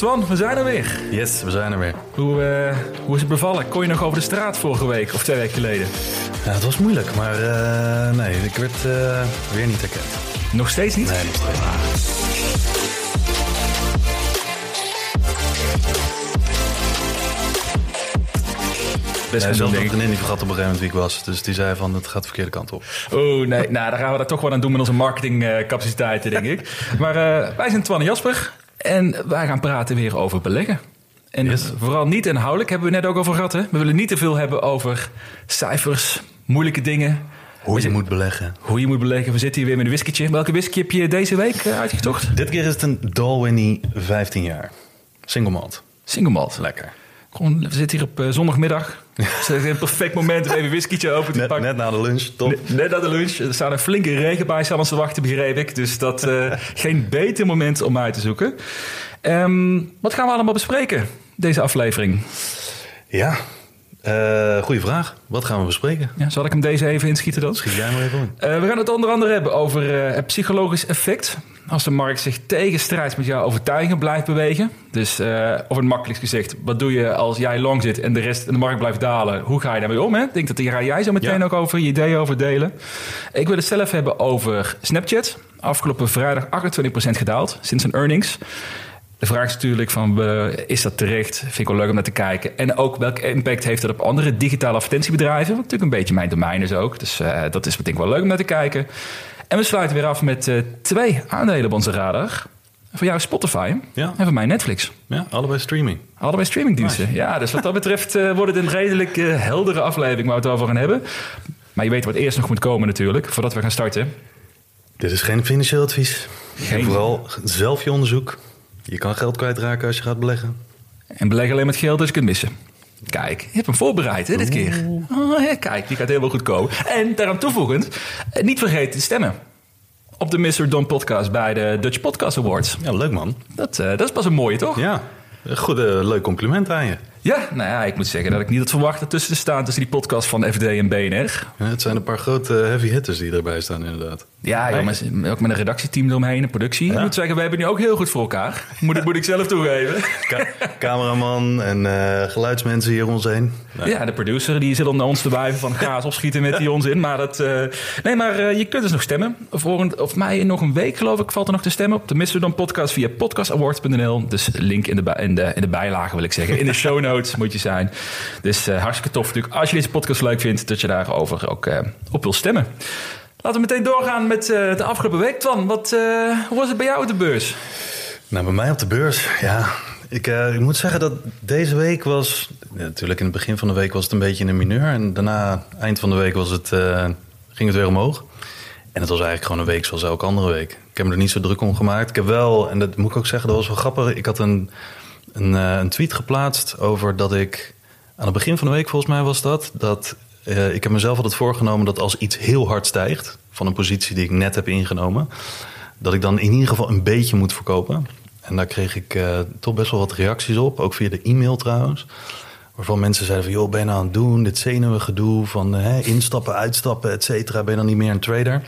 Twan, we zijn er weer. Yes, we zijn er weer. Hoe, uh, hoe is het bevallen? Kon je nog over de straat vorige week of twee weken geleden? Ja, het was moeilijk, maar uh, nee, ik werd uh, weer niet herkend. Nog steeds niet? Nee, nog steeds Best nee, zelf een vriendin die vergat op een gegeven moment wie ik was. Dus die zei van, het gaat de verkeerde kant op. Oeh, nee. nou, dan gaan we dat toch wel aan doen met onze marketingcapaciteiten, denk ik. Maar uh, wij zijn Twan en Jasper. En wij gaan praten weer over beleggen. En vooral niet inhoudelijk, hebben we net ook over gehad. Hè? We willen niet te veel hebben over cijfers, moeilijke dingen. Hoe je moet beleggen. Hoe je moet beleggen. We zitten hier weer met een whiskytje. Welke whisky heb je deze week uh, uitgezocht? Dit keer is het een Dalwhinnie 15 jaar. Single malt. Single malt. Lekker. Gewoon, we zitten hier op uh, zondagmiddag. Het is een perfect moment om even een open te net, pakken. Net na de lunch, top. Net, net, na de lunch. Er staan een flinke regenbuis aan ons te wachten, begreep ik. Dus dat uh, geen beter moment om uit te zoeken. Um, wat gaan we allemaal bespreken, deze aflevering? Ja, uh, goeie vraag. Wat gaan we bespreken? Ja, zal ik hem deze even inschieten dan? Schiet jij maar even in. Uh, we gaan het onder andere hebben over uh, het psychologisch effect. Als de markt zich tegenstrijds met jouw overtuigingen blijft bewegen. Dus, of het makkelijkst gezegd, wat doe je als jij long zit en de rest in de markt blijft dalen? Hoe ga je daarmee om? Hè? Ik denk dat daar ga jij zo meteen ja. ook over je ideeën over delen. Ik wil het zelf hebben over Snapchat. Afgelopen vrijdag 28% gedaald sinds een earnings. De vraag is natuurlijk van, uh, is dat terecht? Vind ik wel leuk om naar te kijken. En ook, welke impact heeft dat op andere digitale advertentiebedrijven? Wat natuurlijk een beetje mijn domein is ook. Dus uh, dat is denk ik wel leuk om naar te kijken. En we sluiten weer af met uh, twee aandelen op onze radar. Voor jou Spotify ja. en voor mij Netflix. Ja, allebei streaming. Allebei streamingdiensten. Nice. Ja, dus wat dat betreft wordt het een redelijk heldere aflevering waar we het over gaan hebben. Maar je weet wat eerst nog moet komen natuurlijk, voordat we gaan starten. Dit is geen financieel advies. Geen. En vooral zelf je onderzoek. Je kan geld kwijtraken als je gaat beleggen. En beleg alleen met geld dus je kunt missen. Kijk, je hebt hem voorbereid hè, dit keer. Oh, ja, kijk, die gaat helemaal goed komen. En daaraan toevoegend, niet vergeten te stemmen. Op de Mr. Don podcast bij de Dutch Podcast Awards. Ja, leuk man. Dat, uh, dat is pas een mooie, toch? Ja, goed, uh, leuk compliment aan je. Ja, nou ja, ik moet zeggen dat ik niet had verwacht ertussen te staan tussen die podcast van FD en BNR. Ja, het zijn een paar grote heavy hitters die erbij staan, inderdaad. Ja, ook met een redactieteam eromheen, een productie. Ja. Ik moet zeggen, we hebben nu ook heel goed voor elkaar. Moet, ik, moet ik zelf toegeven. Ka cameraman en uh, geluidsmensen hier om ons heen. Ja, de producer die zit onder ons te wuiven van gaas opschieten met die onzin. Maar dat, uh, nee, maar uh, je kunt dus nog stemmen. Voor een, of mij in nog een week geloof ik valt er nog te stemmen op de Mr. Don podcast via podcastawards.nl. Dus link in de, in, de, in de bijlage wil ik zeggen. In de show notes moet je zijn. Dus hartstikke tof natuurlijk als je deze podcast leuk vindt dat je daarover ook op wil stemmen. Laten we meteen doorgaan met uh, de afgelopen week. Twan, wat, hoe was het bij jou op de beurs? Nou, bij mij op de beurs, ja. Ik, ik moet zeggen dat deze week was... Natuurlijk in het begin van de week was het een beetje in een mineur. En daarna, eind van de week, was het, ging het weer omhoog. En het was eigenlijk gewoon een week zoals elke andere week. Ik heb me er niet zo druk om gemaakt. Ik heb wel, en dat moet ik ook zeggen, dat was wel grappig. Ik had een een, een, tweet geplaatst over dat ik aan het begin van de week, volgens mij was dat, dat uh, ik heb mezelf altijd voorgenomen dat als iets heel hard stijgt van een positie die ik net heb ingenomen, dat ik dan in ieder geval een beetje moet verkopen. En daar kreeg ik uh, toch best wel wat reacties op, ook via de e-mail trouwens. Waarvan mensen zeiden van, joh, ben je nou aan het doen? Dit zenuwgedoe van instappen, uitstappen, et cetera. Ben je dan niet meer een trader?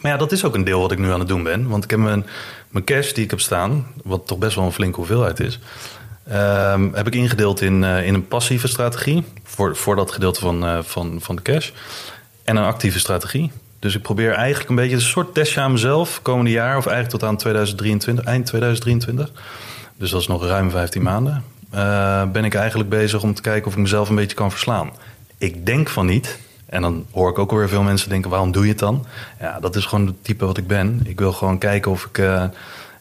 Maar ja, dat is ook een deel wat ik nu aan het doen ben. Want ik heb mijn, mijn cash die ik heb staan, wat toch best wel een flinke hoeveelheid is, um, heb ik ingedeeld in, uh, in een passieve strategie. Voor, voor dat gedeelte van, uh, van, van de cash. En een actieve strategie. Dus ik probeer eigenlijk een beetje een soort testje aan mezelf komende jaar, of eigenlijk tot aan 2023, eind 2023. Dus dat is nog ruim 15 maanden. Uh, ben ik eigenlijk bezig om te kijken of ik mezelf een beetje kan verslaan. Ik denk van niet. En dan hoor ik ook alweer veel mensen denken: waarom doe je het dan? Ja, dat is gewoon het type wat ik ben. Ik wil gewoon kijken of ik.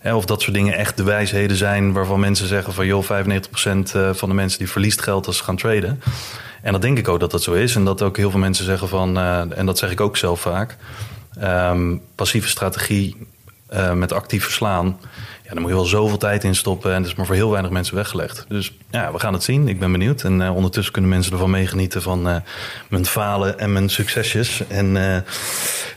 Of dat soort dingen echt de wijsheden zijn waarvan mensen zeggen van joh, 95% van de mensen die verliest geld als ze gaan traden. En dat denk ik ook dat dat zo is. En dat ook heel veel mensen zeggen van, uh, en dat zeg ik ook zelf vaak, um, passieve strategie uh, met actief verslaan. Ja, daar moet je wel zoveel tijd in stoppen. En dat is maar voor heel weinig mensen weggelegd. Dus ja, we gaan het zien. Ik ben benieuwd. En uh, ondertussen kunnen mensen ervan meegenieten van uh, mijn falen en mijn succesjes. En, uh,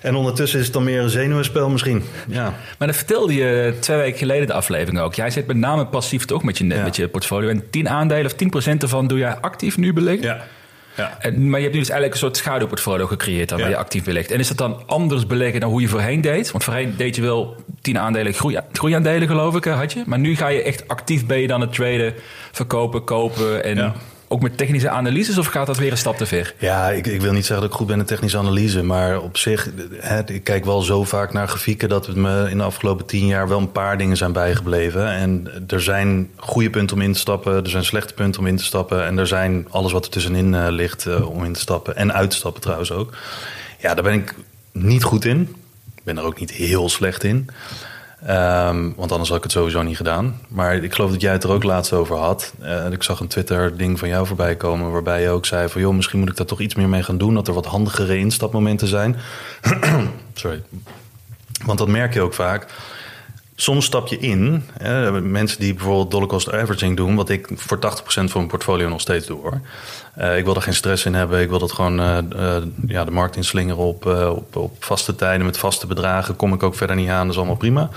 en ondertussen is het dan meer een zenuwenspel misschien. Ja. Maar dat vertelde je twee weken geleden de aflevering ook. Jij zit met name passief toch met je, ja. met je portfolio. En 10 aandelen of 10% ervan doe jij actief nu beleggen? Ja. Ja. En, maar je hebt nu dus eigenlijk een soort schaduwportfolio gecreëerd dan, Ja. waar je actief belegt. En is dat dan anders beleggen dan hoe je voorheen deed? Want voorheen deed je wel tien aandelen groei, groeiaandelen, geloof ik, eh, had je. Maar nu ga je echt actief ben je dan het traden, verkopen, kopen en Ja. Ook met technische analyses of gaat dat weer een stap te ver? Ja, ik, ik wil niet zeggen dat ik goed ben in technische analyse. Maar op zich, hè, ik kijk wel zo vaak naar grafieken... dat het me in de afgelopen tien jaar wel een paar dingen zijn bijgebleven. En er zijn goede punten om in te stappen. Er zijn slechte punten om in te stappen. En er zijn alles wat er tussenin eh, ligt eh, om in te stappen. En uit te stappen trouwens ook. Ja, daar ben ik niet goed in. Ik ben er ook niet heel slecht in. Ehm, want anders had ik het sowieso niet gedaan. Maar ik geloof dat jij het er ook laatst over had. Eh, ik zag een Twitter-ding van jou voorbij komen... waarbij je ook zei van... joh, misschien moet ik daar toch iets meer mee gaan doen... dat er wat handigere instapmomenten zijn. Sorry. Want dat merk je ook vaak. Soms stap je in. Hè, mensen die bijvoorbeeld dollar cost averaging doen... wat ik voor 80% van mijn portfolio nog steeds doe. hoor. Eh, ik wil er geen stress in hebben. Ik wil dat gewoon eh, eh, ja, de markt inslingeren op, op, op vaste tijden... met vaste bedragen. Kom ik ook verder niet aan, dat is allemaal prima.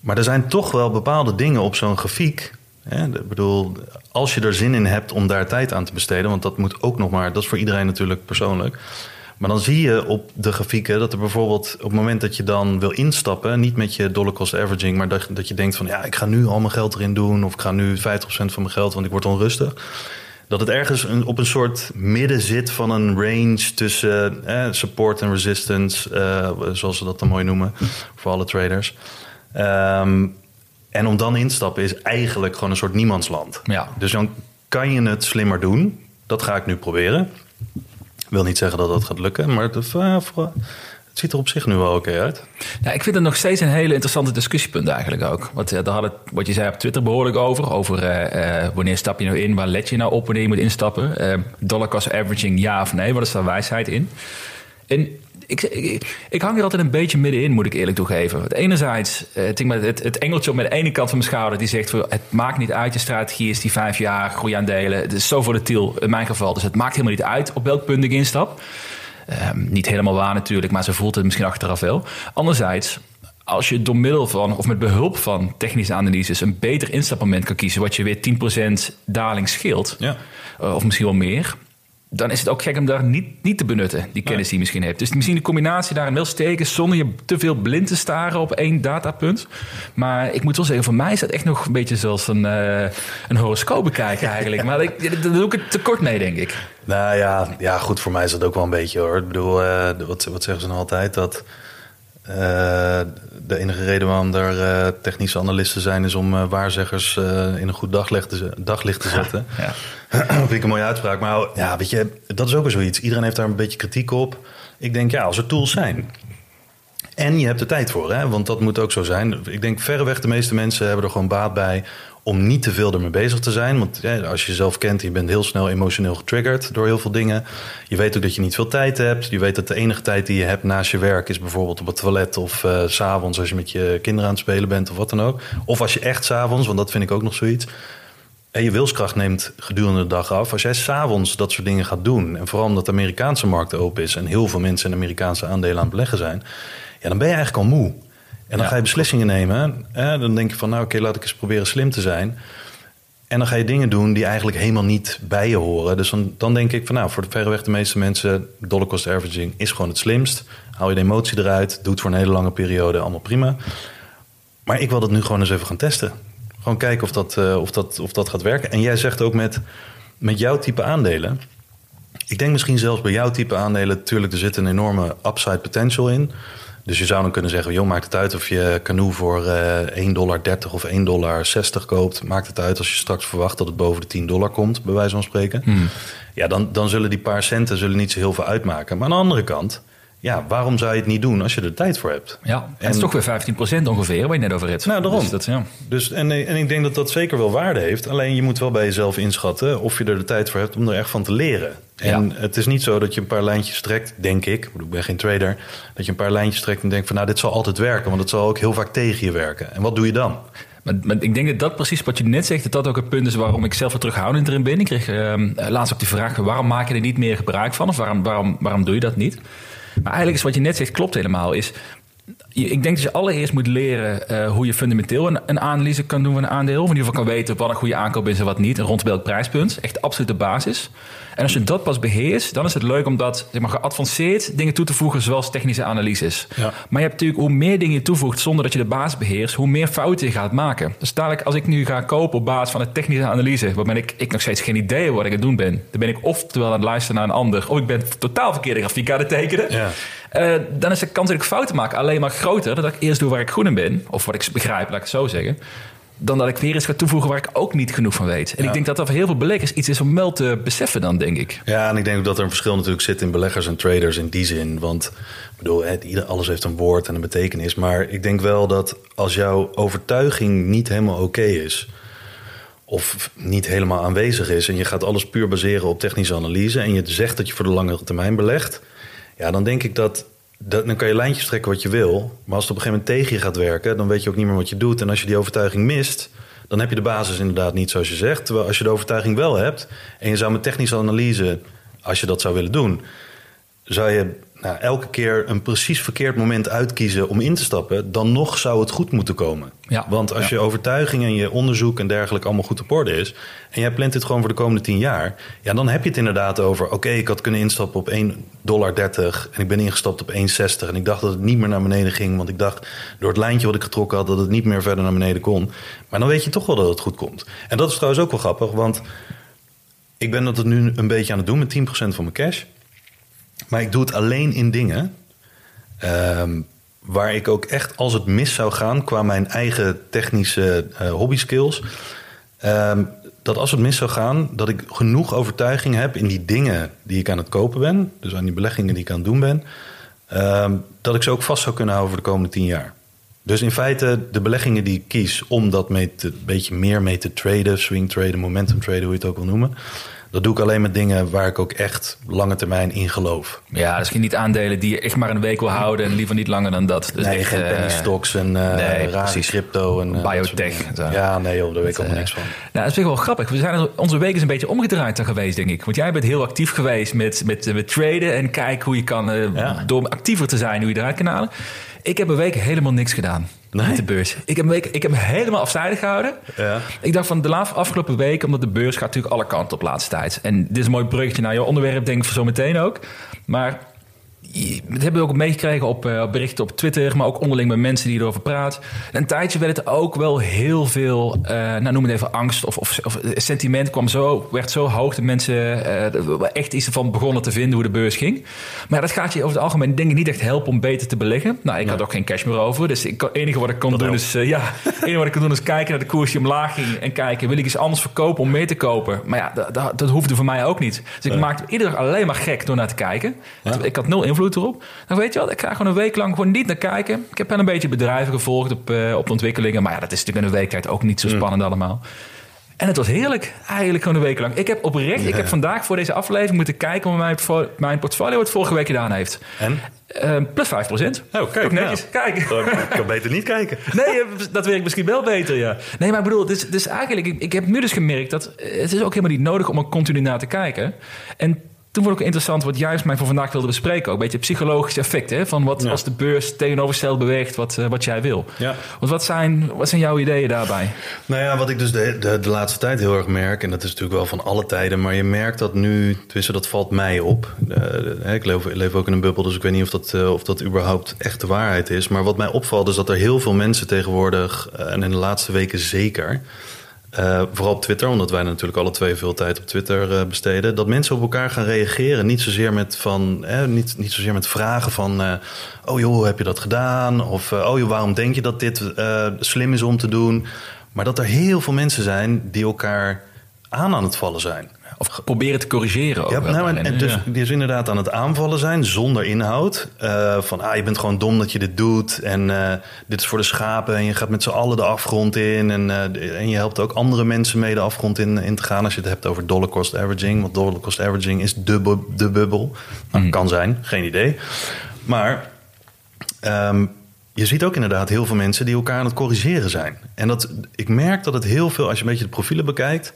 Maar er zijn toch wel bepaalde dingen op zo'n grafiek. Hè? Ik bedoel, als je er zin in hebt om daar tijd aan te besteden... want dat moet ook nog maar... dat is voor iedereen natuurlijk persoonlijk... Maar dan zie je op de grafieken dat er bijvoorbeeld op het moment dat je dan wil instappen, niet met je dollar cost averaging, maar dat, dat je denkt van ja, ik ga nu al mijn geld erin doen of ik ga nu 50% van mijn geld, want ik word onrustig. Dat het ergens een, op een soort midden zit van een range tussen eh, support en resistance, eh, zoals ze dat dan mooi noemen voor alle traders. Ehm, en om dan instappen is eigenlijk gewoon een soort niemandsland. Ja. Dus dan kan je het slimmer doen. Dat ga ik nu proberen. Wil niet zeggen dat dat gaat lukken, maar het, eh, het ziet er op zich nu wel oké uit. Ja, ik vind het nog steeds een hele interessante discussiepunt eigenlijk ook. Want eh, daar had het, wat je zei op Twitter behoorlijk over. Over eh, wanneer stap je nou in, waar let je nou op wanneer je moet instappen. Dollar cost averaging, ja of nee, wat is daar wijsheid in? En ik, ik, ik hang er altijd een beetje middenin, moet ik eerlijk toegeven. Want enerzijds, eh, het, het, het engeltje op met de ene kant van mijn schouder... die zegt, het maakt niet uit, je strategie is die vijf jaar groeiaandelen. Het is zo volatiel in mijn geval, dus het maakt helemaal niet uit op welk punt ik instap. Ehm, niet helemaal waar natuurlijk, maar ze voelt het misschien achteraf wel. Anderzijds, als je door middel van of met behulp van technische analyses een beter instapmoment kan kiezen, wat je weer 10% daling scheelt, Ja. eh, of misschien wel meer, dan is het ook gek om daar niet, niet te benutten, die kennis die je misschien hebt. Dus misschien de combinatie daarin wel steken zonder je te veel blind te staren op één datapunt. Maar ik moet wel zeggen, voor mij is dat echt nog een beetje zoals een, eh, een horoscoop bekijken eigenlijk. Maar ik, daar doe ik het tekort mee, denk ik. Nou ja, ja, goed, voor mij is dat ook wel een beetje hoor. Ik bedoel, eh, wat, wat zeggen ze nou altijd? Dat eh, de enige reden waarom er eh, technische analisten zijn... is om eh, waarzeggers in een goed daglicht te, daglicht te zetten. Ja. Vind ik een mooie uitspraak. Maar ja, weet je, dat is ook weer zoiets. Iedereen heeft daar een beetje kritiek op. Ik denk, ja, als er tools zijn... En je hebt er tijd voor, hè? want dat moet ook zo zijn. Ik denk verreweg de meeste mensen hebben er gewoon baat bij om niet te veel ermee bezig te zijn. Want ja, als je jezelf kent, je bent heel snel emotioneel getriggerd door heel veel dingen. Je weet ook dat je niet veel tijd hebt. Je weet dat de enige tijd die je hebt naast je werk is bijvoorbeeld op het toilet of eh, s s'avonds als je met je kinderen aan het spelen bent of wat dan ook. Of als je echt s'avonds, want dat vind ik ook nog zoiets. En je wilskracht neemt gedurende de dag af. Als jij s'avonds dat soort dingen gaat doen... en vooral omdat de Amerikaanse markt open is... en heel veel mensen in Amerikaanse aandelen aan het beleggen zijn... ja, dan ben je eigenlijk al moe. En dan Ja. ga je beslissingen nemen. Hè? Dan denk je van, nou oké, laat ik eens proberen slim te zijn. En dan ga je dingen doen die eigenlijk helemaal niet bij je horen. Dus dan, dan denk ik van, nou, voor de verreweg de meeste mensen... dollar cost averaging is gewoon het slimst. Haal je de emotie eruit, doe het voor een hele lange periode, allemaal prima. Maar ik wil dat nu gewoon eens even gaan testen. Gewoon kijken of dat, eh, of dat, of dat gaat werken. En jij zegt ook met, met jouw type aandelen. Ik denk misschien zelfs bij jouw type aandelen, natuurlijk, er zit een enorme upside potential in. Dus je zou dan kunnen zeggen, joh, maakt het uit of je Canoe voor eh 1,30 dollar of 1,60 dollar koopt. Maakt het uit als je straks verwacht dat het boven de 10 dollar komt, bij wijze van spreken. Ja, dan, dan zullen die paar centen zullen niet zo heel veel uitmaken. Maar aan de andere kant, ja, waarom zou je het niet doen als je er tijd voor hebt? Ja, en het is toch weer 15% ongeveer waar je net over hebt. Nou, daarom. Dus dat, ja. Dus, en, en ik denk dat dat zeker wel waarde heeft. Alleen je moet wel bij jezelf inschatten of je er de tijd voor hebt om er echt van te leren. En Ja. het is niet zo dat je een paar lijntjes trekt, denk ik. Ik ben geen trader. Dat je een paar lijntjes trekt en denkt van nou, dit zal altijd werken. Want het zal ook heel vaak tegen je werken. En wat doe je dan? Maar, maar ik denk dat dat precies wat je net zegt, dat dat ook het punt is waarom ik zelf wat terughoudend erin ben. Ik kreeg ehm, laatst ook die vraag, waarom maak je er niet meer gebruik van? Of waarom, waarom, waarom doe je dat niet? Maar eigenlijk is wat je net zegt, klopt helemaal. Is ik denk dat je allereerst moet leren uh, hoe je fundamenteel een, analyse kan doen van een aandeel. Of in ieder geval kan weten wat een goede aankoop is en wat niet. En rond welk prijspunt. Echt de absolute basis. En als je dat pas beheerst, dan is het leuk om dat zeg maar, geadvanceerd dingen toe te voegen, zoals technische analyses. Ja. Maar je hebt natuurlijk hoe meer dingen je toevoegt zonder dat je de basis beheerst, hoe meer fouten je gaat maken. Dus dadelijk, als ik nu ga kopen op basis van een technische analyse, waarbij ik, ik nog steeds geen idee heb wat ik aan het doen ben, dan ben ik oftewel aan het luisteren naar een ander, of ik ben totaal verkeerde grafiek aan het tekenen. Ja. Uh, dan is de kans dat ik fouten maak alleen maar groter. Dat ik eerst doe waar ik goed in ben, of wat ik begrijp, laat ik het zo zeggen dan dat ik weer eens ga toevoegen waar ik ook niet genoeg van weet. En ik denk dat dat voor heel veel beleggers iets is om wel te beseffen dan, denk ik. Ja, en ik denk ook dat er een verschil natuurlijk zit in beleggers en traders in die zin. Want ik bedoel, alles heeft een woord en een betekenis. Maar ik denk wel dat als jouw overtuiging niet helemaal oké is of niet helemaal aanwezig is en je gaat alles puur baseren op technische analyse en je zegt dat je voor de langere termijn belegt, ja, dan denk ik dat dan kan je lijntjes trekken wat je wil. Maar als het op een gegeven moment tegen je gaat werken, dan weet je ook niet meer wat je doet. En als je die overtuiging mist, dan heb je de basis inderdaad niet zoals je zegt. Terwijl als je de overtuiging wel hebt en je zou met technische analyse, als je dat zou willen doen, zou je nou, elke keer een precies verkeerd moment uitkiezen om in te stappen, dan nog zou het goed moeten komen. Ja, Want als je overtuiging en je onderzoek en dergelijke allemaal goed op orde is, en jij plant dit gewoon voor de komende tien jaar, ja, dan heb je het inderdaad over: oké, ik had kunnen instappen op 1,30 dollar en ik ben ingestapt op 1,60 en ik dacht dat het niet meer naar beneden ging, want ik dacht door het lijntje wat ik getrokken had dat het niet meer verder naar beneden kon. Maar dan weet je toch wel dat het goed komt. En dat is trouwens ook wel grappig, want ik ben dat het nu een beetje aan het doen met 10% van mijn cash. Maar ik doe het alleen in dingen ehm, waar ik ook echt, als het mis zou gaan qua mijn eigen technische uh, hobby skills, ehm, dat als het mis zou gaan, dat ik genoeg overtuiging heb in die dingen die ik aan het kopen ben, dus aan die beleggingen die ik aan het doen ben, ehm, dat ik ze ook vast zou kunnen houden voor de komende tien jaar. Dus in feite de beleggingen die ik kies om dat mee een beetje meer mee te traden, swing traden, momentum traden, hoe je het ook wil noemen. Dat doe ik alleen met dingen waar ik ook echt lange termijn in geloof. Ja, dus niet aandelen die je echt maar een week wil houden en liever niet langer dan dat. Dus nee, geen penny stocks en uh, nee, rare crypto en uh, biotech. Ja, nee joh, daar weet ik allemaal niks van. Nou, dat is wel grappig. We zijn, onze week is een beetje omgedraaid geweest, denk ik. Want jij bent heel actief geweest met, met, met traden en kijk hoe je kan, door actiever te zijn, hoe je eruit kan halen. Ik heb een week helemaal niks gedaan. Nee. Met de beurs. Ik heb, week, ik heb hem helemaal afzijdig gehouden. Ja. Ik dacht van de laatste afgelopen week, omdat de beurs gaat natuurlijk alle kanten op laatste tijd. En dit is een mooi bruggetje naar je onderwerp, denk ik voor zometeen ook. Maar dat hebben we ook meegekregen op, uh, berichten op Twitter, maar ook onderling met mensen die erover praten. Een tijdje werd het ook wel heel veel, uh, nou noem het even angst of, of, of, sentiment kwam zo, werd zo hoog dat mensen uh, echt iets ervan begonnen te vinden hoe de beurs ging. Maar dat gaat je over het algemeen denk ik niet echt helpen om beter te beleggen. Nou, ik had ook geen cash meer over, dus het enige wat ik kon doen is, ja, enige wat ik kon doen is kijken naar de koers die omlaag ging en kijken, wil ik iets anders verkopen om mee te kopen? Maar ja, dat, dat, dat hoefde voor mij ook niet. Dus ik maakte iedere dag alleen maar gek door naar te kijken. Ik had nul invloed erop. Dan weet je wat, ik ga gewoon een week lang gewoon niet naar kijken. Ik heb wel een beetje bedrijven gevolgd op, uh, op de ontwikkelingen. Maar ja, dat is natuurlijk in een week tijd ook niet zo mm. spannend allemaal. En het was heerlijk, eigenlijk gewoon een week lang. Ik heb oprecht, ik heb vandaag voor deze aflevering moeten kijken hoe mijn, mijn portfolio het vorige week gedaan heeft. En? Uh, plus 5 procent. Oh, kijk. Nou, kijk. Ik kan beter niet kijken. nee, eh, dat werkt misschien wel beter, ja. Nee, maar ik bedoel, het is, het is eigenlijk... Ik, ik heb nu dus gemerkt dat het is ook helemaal niet nodig om er continu naar te kijken. En toen vond ik interessant wat juist mij voor vandaag wilde bespreken. Ook een beetje psychologische effecten. Hè? Van wat als de beurs tegenovergesteld beweegt wat, uh, wat jij wil. Ja. Want wat zijn, wat zijn jouw ideeën daarbij? Nou ja, wat ik dus de, de, de, laatste tijd heel erg merk. En dat is natuurlijk wel van alle tijden. Maar je merkt dat nu, tussen dat valt mij op. Uh, ik leef, leef, ook in een bubbel. Dus ik weet niet of dat, uh, of dat überhaupt echt de waarheid is. Maar wat mij opvalt is dat er heel veel mensen tegenwoordig. en in de laatste weken zeker uh, vooral op Twitter, omdat wij natuurlijk alle twee veel tijd op Twitter uh, besteden. Dat mensen op elkaar gaan reageren. Niet zozeer met, van, eh, niet, niet zozeer met vragen van... Oh joh, hoe heb je dat gedaan? Of oh joh, waarom denk je dat dit slim is om te doen? Maar dat er heel veel mensen zijn die elkaar aan aan het vallen zijn. Of proberen te corrigeren. Ook ja, nou, en, dus, dus inderdaad aan het aanvallen zijn zonder inhoud. Uh, van ah, je bent gewoon dom dat je dit doet. En uh, dit is voor de schapen. En je gaat met z'n allen de afgrond in. En, uh, en je helpt ook andere mensen mee de afgrond in, in te gaan. Als je het hebt over dollar cost averaging. Want dollar cost averaging is de, bu de bubbel. Nou, mm. Kan zijn, geen idee. Maar um, je ziet ook inderdaad heel veel mensen die elkaar aan het corrigeren zijn. En dat, ik merk dat het heel veel, als je een beetje de profielen bekijkt.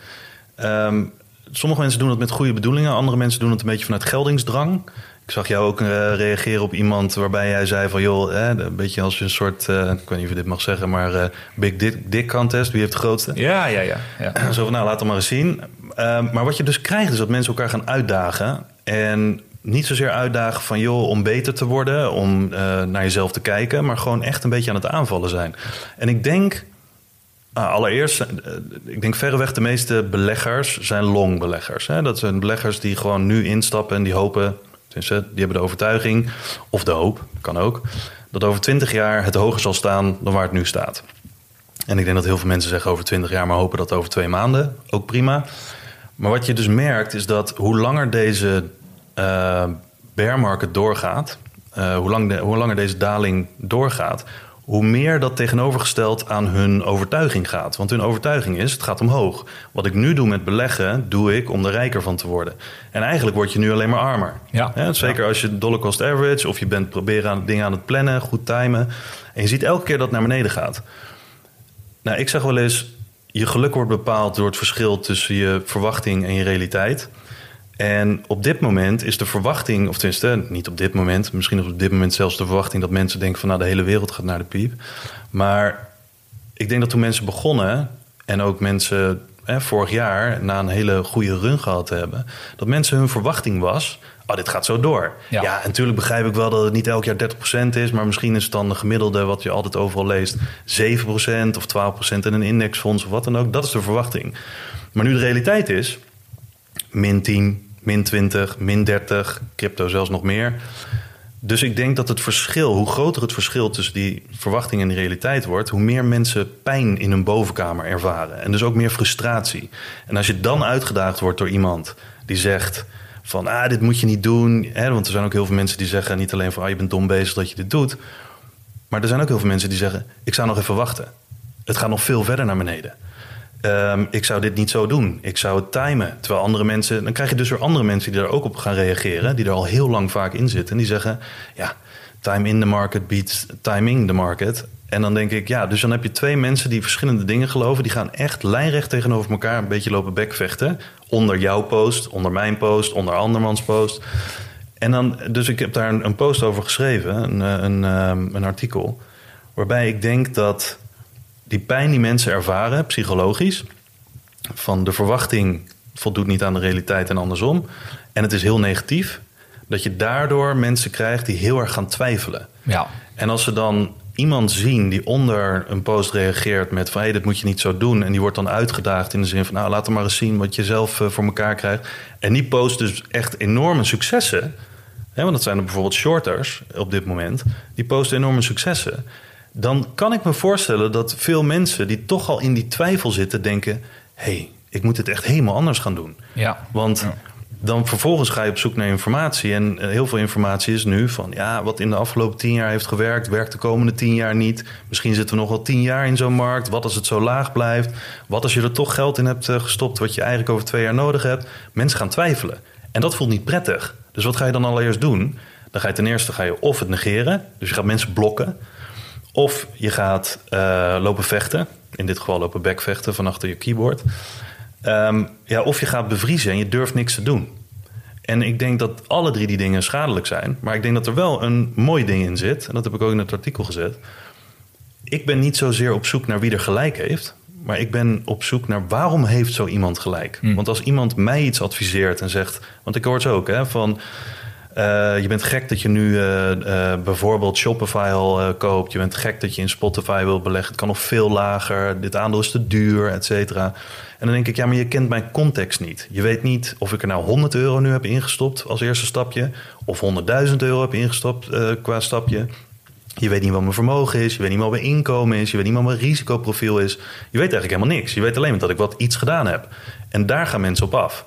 Um, sommige mensen doen het met goede bedoelingen, andere mensen doen het een beetje vanuit geldingsdrang. Ik zag jou ook uh, reageren op iemand waarbij jij zei van... joh, hè, een beetje als een soort, uh, ik weet niet of je dit mag zeggen... maar uh, Big Dick, Dick Contest, wie heeft de grootste? Ja, ja, ja. ja. Zo van, nou, laat het maar eens zien. maar wat je dus krijgt is dat mensen elkaar gaan uitdagen... en niet zozeer uitdagen van joh, om beter te worden, om naar jezelf te kijken, maar gewoon echt een beetje aan het aanvallen zijn. En ik denk, allereerst, ik denk verreweg de meeste beleggers zijn longbeleggers. Dat zijn beleggers die gewoon nu instappen en die hopen die hebben de overtuiging, of de hoop, kan ook, dat over 20 jaar het hoger zal staan dan waar het nu staat. En ik denk dat heel veel mensen zeggen over 20 jaar, maar hopen dat over twee maanden. Ook prima. Maar wat je dus merkt is dat hoe langer deze uh, bear market doorgaat, uh, hoe, lang de, hoe langer deze daling doorgaat, hoe meer dat tegenovergesteld aan hun overtuiging gaat. Want hun overtuiging is, het gaat omhoog. Wat ik nu doe met beleggen, doe ik om er rijker van te worden. En eigenlijk word je nu alleen maar armer. Ja. zeker als je dollar cost average of je bent proberen aan dingen aan het plannen, goed timen. En je ziet elke keer dat het naar beneden gaat. Nou, ik zeg wel eens, je geluk wordt bepaald door het verschil tussen je verwachting en je realiteit. En op dit moment is de verwachting, of tenminste niet op dit moment, misschien op dit moment zelfs de verwachting dat mensen denken van nou de hele wereld gaat naar de piep. Maar ik denk dat toen mensen begonnen en ook mensen hè, vorig jaar na een hele goede run gehad hebben, dat mensen hun verwachting was, oh dit gaat zo door. Ja. ja, natuurlijk begrijp ik wel dat het niet elk jaar 30% is, maar misschien is het dan de gemiddelde wat je altijd overal leest, 7% of 12% in een indexfonds of wat dan ook. Dat is de verwachting. Maar nu de realiteit is, min 10, min 20, min 30, crypto zelfs nog meer. Dus ik denk dat het verschil, hoe groter het verschil tussen die verwachting en de realiteit wordt, hoe meer mensen pijn in hun bovenkamer ervaren. En dus ook meer frustratie. En als je dan uitgedaagd wordt door iemand die zegt van ah, dit moet je niet doen. Hè, want er zijn ook heel veel mensen die zeggen niet alleen van ah, je bent dom bezig dat je dit doet. Maar er zijn ook heel veel mensen die zeggen ik zou nog even wachten. Het gaat nog veel verder naar beneden. Ehm, ik zou dit niet zo doen. Ik zou het timen. Terwijl andere mensen. Dan krijg je dus weer andere mensen die daar ook op gaan reageren. Die er al heel lang vaak in zitten. En die zeggen: ja, time in the market beats timing the market. En dan denk ik, ja, dus dan heb je twee mensen die verschillende dingen geloven. Die gaan echt lijnrecht tegenover elkaar een beetje lopen bekvechten. Onder jouw post, onder mijn post, onder andermans post. En dan, dus ik heb daar een, post over geschreven, een, eh, een, ehm, een artikel. Waarbij ik denk dat die pijn die mensen ervaren, psychologisch, van de verwachting voldoet niet aan de realiteit en andersom. En het is heel negatief, dat je daardoor mensen krijgt die heel erg gaan twijfelen. Ja. En als ze dan iemand zien die onder een post reageert met van hé, hey, dit moet je niet zo doen. En die wordt dan uitgedaagd in de zin van nou, laat maar eens zien wat je zelf eh, voor elkaar krijgt. En die post dus echt enorme successen. Hè, want dat zijn er bijvoorbeeld shorters op dit moment. Die posten enorme successen dan kan ik me voorstellen dat veel mensen die toch al in die twijfel zitten, denken: hé, hey, ik moet het echt helemaal anders gaan doen. Ja. Want dan vervolgens ga je op zoek naar informatie. En eh, heel veel informatie is nu van ja, wat in de afgelopen tien jaar heeft gewerkt, werkt de komende tien jaar niet. Misschien zitten we nog wel tien jaar in zo'n markt. Wat als het zo laag blijft? Wat als je er toch geld in hebt eh, gestopt, wat je eigenlijk over twee jaar nodig hebt? Mensen gaan twijfelen. En dat voelt niet prettig. Dus wat ga je dan allereerst doen? Dan ga je ten eerste ga je of het negeren, dus je gaat mensen blokken. Of je gaat uh, lopen vechten. In dit geval lopen backvechten van achter je keyboard. Um, ja, of je gaat bevriezen en je durft niks te doen. En ik denk dat alle drie die dingen schadelijk zijn. Maar ik denk dat er wel een mooi ding in zit. En dat heb ik ook in het artikel gezet. Ik ben niet zozeer op zoek naar wie er gelijk heeft. Maar ik ben op zoek naar waarom heeft zo iemand gelijk. Hmm. Want als iemand mij iets adviseert en zegt... Want ik hoor het ook, hè, van... Uh, je bent gek dat je nu uh, uh, bijvoorbeeld Shopify koopt. Je bent gek dat je in Spotify wil beleggen. Het kan nog veel lager. Dit aandeel is te duur, et cetera. En dan denk ik, ja, maar je kent mijn context niet. Je weet niet of ik er nou 100 euro nu heb ingestopt als eerste stapje. Of 100.000 euro heb ingestopt qua stapje. Je weet niet wat mijn vermogen is. Je weet niet wat mijn inkomen is. Je weet niet wat mijn risicoprofiel is. Je weet eigenlijk helemaal niks. Je weet alleen dat ik wat iets gedaan heb. En daar gaan mensen op af.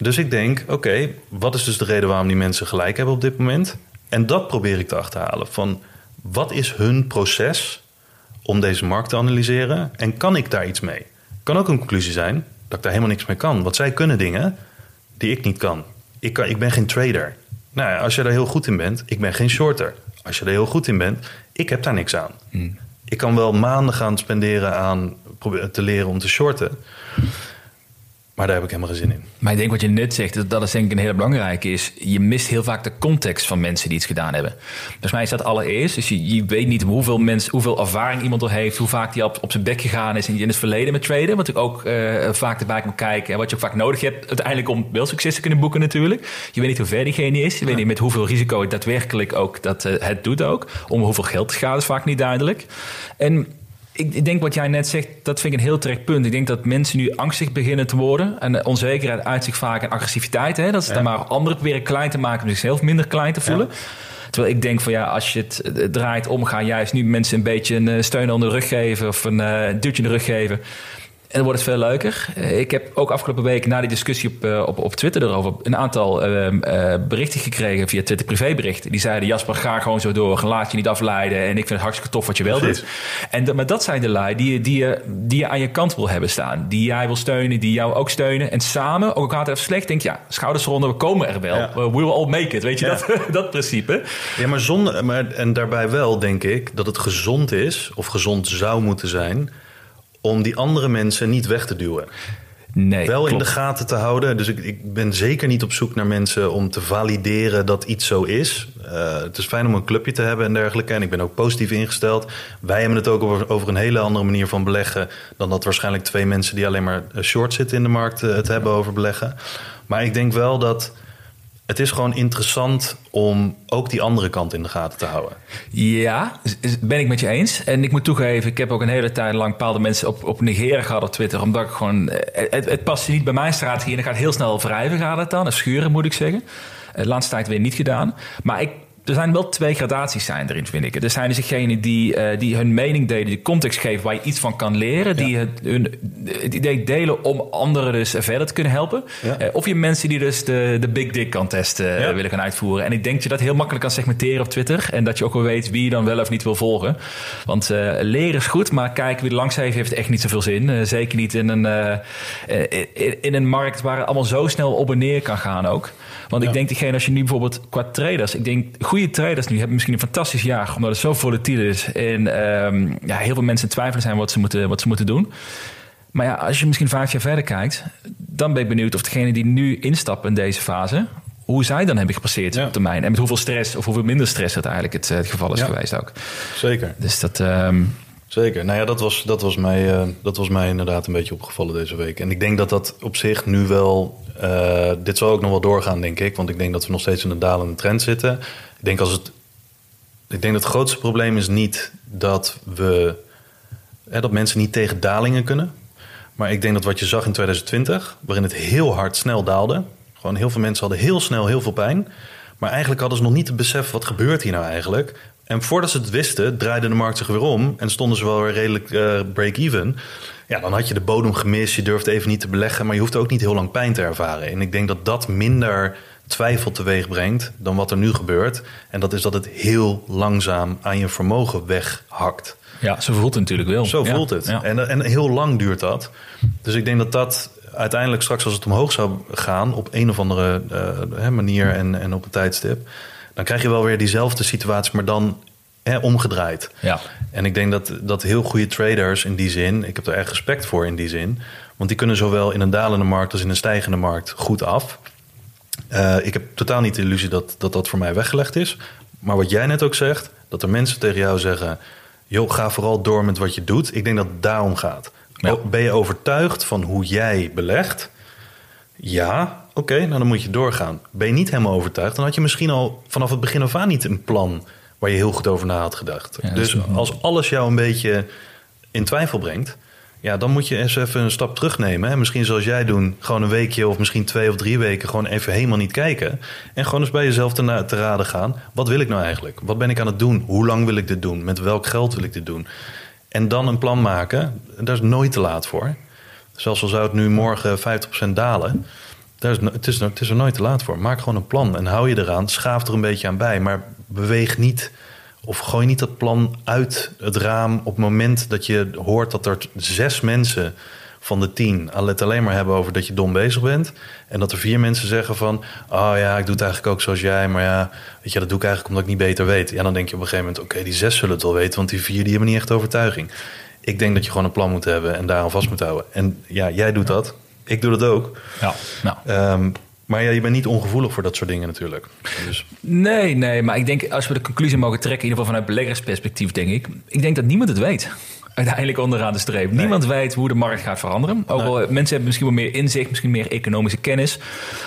Dus ik denk, oké, wat is dus de reden waarom die mensen gelijk hebben op dit moment? En dat probeer ik te achterhalen. Van wat is hun proces om deze markt te analyseren? En kan ik daar iets mee? Kan ook een conclusie zijn dat ik daar helemaal niks mee kan. Want zij kunnen dingen die ik niet kan. Ik, kan, ik ben geen trader. Nou ja, als je daar heel goed in bent, ik ben geen shorter. Als je er heel goed in bent, ik heb daar niks aan. Hmm. Ik kan wel maanden gaan spenderen aan proberen te leren om te shorten. Maar daar heb ik helemaal geen zin in. Maar ik denk wat je net zegt, dat is denk ik een hele belangrijke is. Je mist heel vaak de context van mensen die iets gedaan hebben. Volgens mij is dat allereerst. Dus je, je weet niet hoeveel, mensen, hoeveel ervaring iemand er heeft. Hoe vaak die op, op zijn bek gegaan is in, in het verleden met traden. Wat ik ook uh, vaak erbij kan kijken. En wat je ook vaak nodig hebt uiteindelijk om wel succes te kunnen boeken natuurlijk. Je weet niet hoe ver diegene is. Je weet niet met hoeveel risico het daadwerkelijk ook dat uh, het doet ook. Om hoeveel geld het gaat is vaak niet duidelijk. En ik denk wat jij net zegt, dat vind ik een heel terecht punt. Ik denk dat mensen nu angstig beginnen te worden. En onzekerheid uit zich vaak in agressiviteit. Hè? Dat ze dan maar anderen proberen klein te maken om zichzelf minder klein te voelen. Terwijl ik denk van ja, als je het draait om, ga juist nu mensen een beetje een eh, steun onder de rug geven of een uh, duwtje in de rug geven. En dan wordt het veel leuker. Eh, ik heb ook afgelopen week na die discussie op, eh, op, op Twitter erover een aantal uh, berichten gekregen via Twitter privéberichten. Die zeiden: Jasper, ga gewoon zo door. Laat je niet afleiden. En ik vind het hartstikke tof wat je wel doet. En maar dat zijn de lui die, die, je, die je aan je kant wil hebben staan. Die jij wil steunen, die jou ook steunen. En samen, ook al gaat het even slecht, denk ja, schouders eronder, we komen er wel. Ja. We will all make it. Weet je dat, dat principe? Ja, maar zonder, maar, en daarbij wel denk ik dat het gezond is, of gezond zou moeten zijn om die andere mensen niet weg te duwen. Nee, wel in de gaten te houden. Dus ik, ik, ben zeker niet op zoek naar mensen om te valideren dat iets zo is. Uh, het is fijn om een clubje te hebben en dergelijke. En ik ben ook positief ingesteld. Wij hebben het ook over, over, een hele andere manier van beleggen. dan dat waarschijnlijk twee mensen die alleen maar short zitten in de markt uh, het hebben over beleggen. Maar ik denk wel dat het is gewoon interessant om ook die andere kant in de gaten te houden. Ja, ben ik met je eens. En ik moet toegeven, ik heb ook een hele tijd lang bepaalde mensen op, op negeren gehad op Twitter. Omdat ik gewoon, eh, het, past niet bij mijn strategie. En dan gaat heel snel wrijven gaat het dan. En schuren moet ik zeggen. De laatste tijd weer niet gedaan. Maar ik er zijn wel twee gradaties zijn erin, vind ik. Er zijn dus degenen die, uh, die hun mening delen, die context geven waar je iets van kan leren. Die het, hun het idee delen om anderen dus verder te kunnen helpen. Ja. Uh, of je mensen die dus de, de big dick contest uh, ja. willen gaan uitvoeren. En ik denk dat je dat heel makkelijk kan segmenteren op Twitter. En dat je ook wel weet wie je dan wel of niet wil volgen. Want leren is goed, maar kijken wie er langs heeft, heeft echt niet zoveel zin. zeker niet in een, in, in, een markt waar het allemaal zo snel op en neer kan gaan ook. Want ik denk degene, als je nu bijvoorbeeld qua traders, ik denk goede traders nu hebben misschien een fantastisch jaar, omdat het zo volatiel is. En um, ja, heel veel mensen twijfelen zijn wat ze moeten, wat ze moeten doen. Maar ja, als je misschien vijf jaar verder kijkt, dan ben ik benieuwd of degene die nu instappen in deze fase, hoe zij dan hebben gepasseerd ja. op termijn. En met hoeveel stress of hoeveel minder stress het eigenlijk het, het geval is ja. geweest ook. Zeker. Dus dat. Um, Zeker. Nou ja, dat was, dat, was mij, uh, dat was mij inderdaad een beetje opgevallen deze week. En ik denk dat dat op zich nu wel. Uh, dit zal ook nog wel doorgaan, denk ik. Want ik denk dat we nog steeds in een dalende trend zitten. Ik denk, als het, ik denk dat het grootste probleem is niet dat we. Hè, dat mensen niet tegen dalingen kunnen. Maar ik denk dat wat je zag in 2020, waarin het heel hard snel daalde. Gewoon heel veel mensen hadden heel snel heel veel pijn. Maar eigenlijk hadden ze nog niet het besef wat gebeurt hier nou eigenlijk. En voordat ze het wisten, draaide de markt zich weer om en stonden ze wel weer redelijk uh, break-even. Ja, dan had je de bodem gemist, je durfde even niet te beleggen, maar je hoeft ook niet heel lang pijn te ervaren. En ik denk dat dat minder twijfel teweeg brengt dan wat er nu gebeurt. En dat is dat het heel langzaam aan je vermogen weghakt. Ja, zo voelt het natuurlijk wel. Zo voelt het. Ja. En, en heel lang duurt dat. Dus ik denk dat dat uiteindelijk straks als het omhoog zou gaan... op een of andere uh, manier en, en op een tijdstip... dan krijg je wel weer diezelfde situatie, maar dan hè, omgedraaid. Ja. En ik denk dat, dat heel goede traders in die zin... ik heb er erg respect voor in die zin... want die kunnen zowel in een dalende markt als in een stijgende markt goed af... Uh, ik heb totaal niet de illusie dat, dat dat voor mij weggelegd is. Maar wat jij net ook zegt, dat er mensen tegen jou zeggen: joh, ga vooral door met wat je doet. Ik denk dat het daarom gaat. Ja. Ben je overtuigd van hoe jij belegt? Ja, oké, okay, nou dan moet je doorgaan. Ben je niet helemaal overtuigd, dan had je misschien al vanaf het begin af aan niet een plan waar je heel goed over na had gedacht. Ja, dus als alles jou een beetje in twijfel brengt, ja, dan moet je eens even een stap terugnemen. Hè? Misschien zoals jij doen, gewoon een weekje of misschien twee of drie weken gewoon even helemaal niet kijken. En gewoon eens bij jezelf te, te raden gaan. Wat wil ik nou eigenlijk? Wat ben ik aan het doen? Hoe lang wil ik dit doen? Met welk geld wil ik dit doen? En dan een plan maken. Daar is nooit te laat voor. Zelfs al zou het nu morgen 50% dalen. Daar is, het, is, het is er nooit te laat voor. Maak gewoon een plan en hou je eraan. Schaaf er een beetje aan bij. Maar beweeg niet of gooi niet dat plan uit het raam op het moment dat je hoort dat er zes mensen van de tien het alleen maar hebben over dat je dom bezig bent. En dat er vier mensen zeggen van, oh ja, ik doe het eigenlijk ook zoals jij, maar ja, weet je, dat doe ik eigenlijk omdat ik niet beter weet. Ja, dan denk je op een gegeven moment, oké, die zes zullen het wel weten, want die vier die hebben niet echt overtuiging. Ik denk dat je gewoon een plan moet hebben en daaraan vast moet houden. En ja, jij doet dat. Ik doe dat ook. Ja, nou. Ehm, maar ja, je bent niet ongevoelig voor dat soort dingen natuurlijk. Dus, Nee, nee, maar ik denk als we de conclusie mogen trekken, in ieder geval vanuit beleggersperspectief, denk ik. Ik denk dat niemand het weet. Uiteindelijk onderaan de streep. Niemand weet hoe de markt gaat veranderen. Ook wel, mensen hebben misschien wel meer inzicht, misschien meer economische kennis.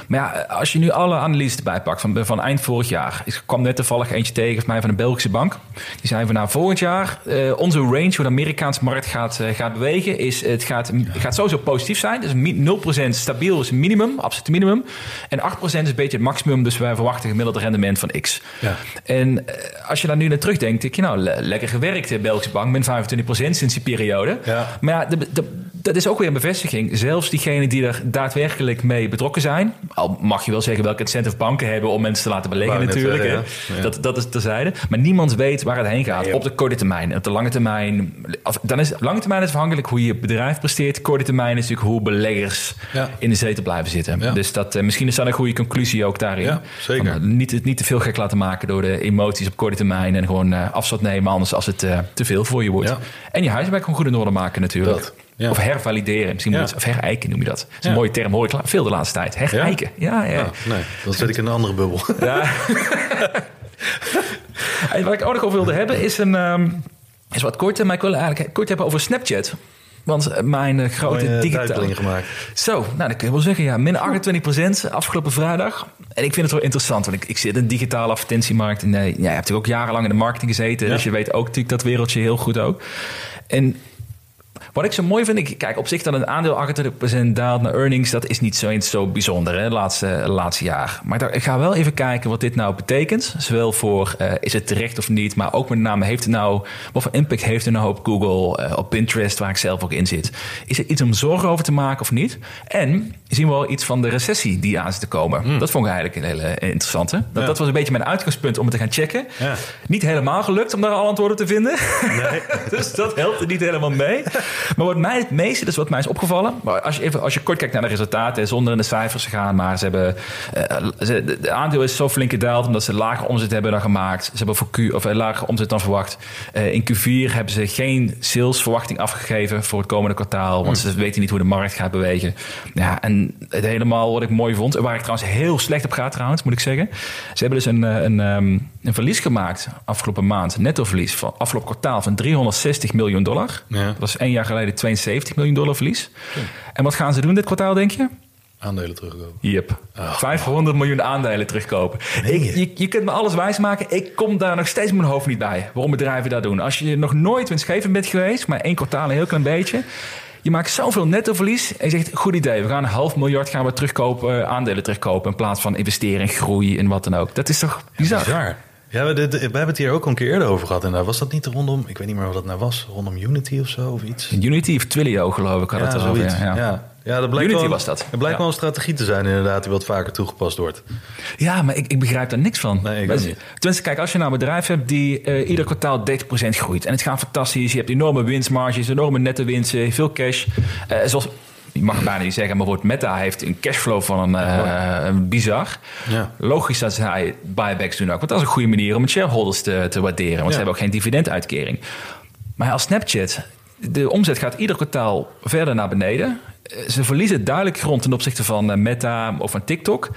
Maar ja, als je nu alle analyses erbij pakt van, van eind vorig jaar. Ik kwam net toevallig eentje tegen van mij van een Belgische bank. Die zei van nou, volgend jaar, eh, onze range hoe de Amerikaanse markt gaat, eh, gaat bewegen, is het gaat, gaat sowieso positief zijn. Dus mi- 0% stabiel is minimum, absoluut minimum. En 8% is een beetje het maximum, dus wij verwachten een gemiddeld rendement van X. Ja. En eh, als je daar nu naar terugdenkt, denk je, nou, le- lekker gewerkt, Belgische bank, min 25% sinds die periode. Ja. Maar ja, de- de- dat is ook weer een bevestiging. Zelfs diegenen die er daadwerkelijk mee betrokken zijn, al mag je wel zeggen welke incentive banken hebben om mensen te laten beleggen Wou natuurlijk. hè. ja. Dat, dat is terzijde. Maar niemand weet waar het heen gaat Nee, op de korte termijn. Op de lange termijn, of, dan is lange termijn is afhankelijk hoe je bedrijf presteert. Korte termijn is natuurlijk hoe beleggers Ja. in de zetel blijven zitten. Ja. Dus dat, eh, misschien is dat een goede conclusie ook daarin. Zeker. Van, eh, niet, niet te veel gek laten maken door de emoties op korte termijn. En gewoon eh, afstand nemen, anders als het te veel voor je wordt. Ja. En je huiswerk gewoon goed in orde maken natuurlijk. Dat, ja. Of hervalideren, misschien moet het, of herijken noem je dat. Dat is een mooie term, hoor ik veel de laatste tijd. Herijken, ja. ja, Ah, nee, dan zit ik in een andere bubbel. ja. Wat ik ook nog over wilde hebben is, een, ehm, is wat kort. Maar ik wil eigenlijk kort hebben over Snapchat. Want mijn eh, grote Mooie digitale... gemaakt. Zo, nou dat kun je wel zeggen. Ja, min 28% afgelopen vrijdag. En ik vind het wel interessant, want ik, ik zit in de digitale advertentiemarkt. En, eh, ja, je hebt natuurlijk ook jarenlang in de marketing gezeten. Ja. Dus je weet ook natuurlijk dat wereldje heel goed ook. En wat ik zo mooi vind, ik kijk op zich dat een aandeel 28% daalt naar earnings, dat is niet zo, eens zo bijzonder hè, laatste, laatste jaar. Maar ik ga wel even kijken wat dit nou betekent. Zowel voor eh, is het terecht of niet, maar ook met name heeft het nou, wat voor impact heeft het nou op Google, eh, op Pinterest, waar ik zelf ook in zit. Is er iets om zorgen over te maken of niet? En zien we wel iets van de recessie die aan zit te komen. Dat vond ik eigenlijk een hele interessante. Dat, Ja. dat was een beetje mijn uitgangspunt om het te gaan checken. Ja. Niet helemaal gelukt om daar al antwoorden te vinden. dus dat helpt er niet helemaal mee. Maar wat mij het meeste, dus wat mij is opgevallen. Maar als je, even, als je kort kijkt naar de resultaten, zonder in de cijfers te gaan. Maar ze hebben. eh, de, de aandeel is zo flink gedaald omdat ze lager omzet hebben dan gemaakt. Ze hebben voor Q, of eh, lager omzet dan verwacht. Eh, in Q4 hebben ze geen salesverwachting afgegeven voor het komende kwartaal. Want ze weten niet hoe de markt gaat bewegen. Ja, en het helemaal wat ik mooi vond. Waar ik trouwens heel slecht op ga trouwens, moet ik zeggen. Ze hebben dus een, een, ehm, een verlies gemaakt afgelopen maand. Netto verlies van afgelopen kwartaal van 360 miljoen dollar. Ja. Dat was één jaar geleden 72 miljoen dollar verlies. En wat gaan ze doen dit kwartaal, denk je? Aandelen terugkomen. Yep. 500 miljoen aandelen terugkopen. Ik, je? je, je kunt me alles wijsmaken. Ik kom daar nog steeds mijn hoofd niet bij. Waarom bedrijven dat doen. Als je nog nooit winstgevend bent geweest, maar één kwartaal een heel klein beetje. Je maakt zoveel nettoverlies. En je zegt, goed idee. We gaan een half miljard gaan we terugkopen, eh, aandelen terugkopen. In plaats van investeren in groei en wat dan ook. Dat is toch bizar? Bizar. Ja, we, dit- we hebben het hier ook al een keer eerder over gehad. En daar was dat niet rondom, ik weet niet meer wat dat nou was, rondom Unity of zo of iets. Unity of Twilio geloof ik had het ja, erover. zoiets. Ja, Ja. ja. Dat blijkt Unity wel, was dat. Het blijkt wel een strategie te zijn inderdaad, die wat vaker toegepast wordt. Ja, maar ik, ik begrijp daar niks van. Nee, ik ook niet. Tenminste, kijk, als je nou een bedrijf hebt die eh, ieder kwartaal 30% groeit. En het gaat fantastisch. Je hebt enorme winstmarges, enorme netto winsten, veel cash. Eh, zoals, je mag bijna niet zeggen, maar wordt Meta heeft een cashflow van een, eh, een bizar. Ja. Logisch dat zij buybacks doen ook. Want dat is een goede manier om het shareholders te, te waarderen. Want ze hebben ook geen dividenduitkering. Maar als Snapchat, de omzet gaat ieder kwartaal verder naar beneden. Eh, Ze verliezen duidelijk grond ten opzichte van eh, Meta of van TikTok.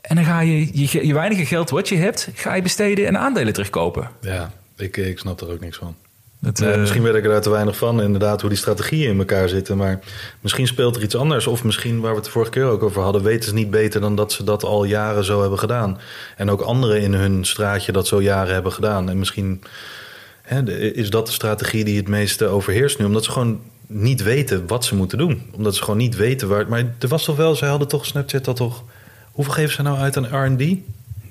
En dan ga je je, je weinige geld wat je hebt, ga je besteden en aandelen terugkopen. Ja, ik, ik snap er ook niks van. Nee, eh, misschien weet ik er daar te weinig van, inderdaad, hoe die strategieën in elkaar zitten. Maar misschien speelt er iets anders. Of misschien, waar we het de vorige keer ook over hadden, weten ze niet beter dan dat ze dat al jaren zo hebben gedaan. En ook anderen in hun straatje dat zo jaren hebben gedaan. En misschien hè, is dat de strategie die het meeste overheerst nu, omdat ze gewoon niet weten wat ze moeten doen. Omdat ze gewoon niet weten waar. Maar er was toch wel, zij hadden toch Snapchat dat toch. Hoeveel geven ze nou uit aan RD?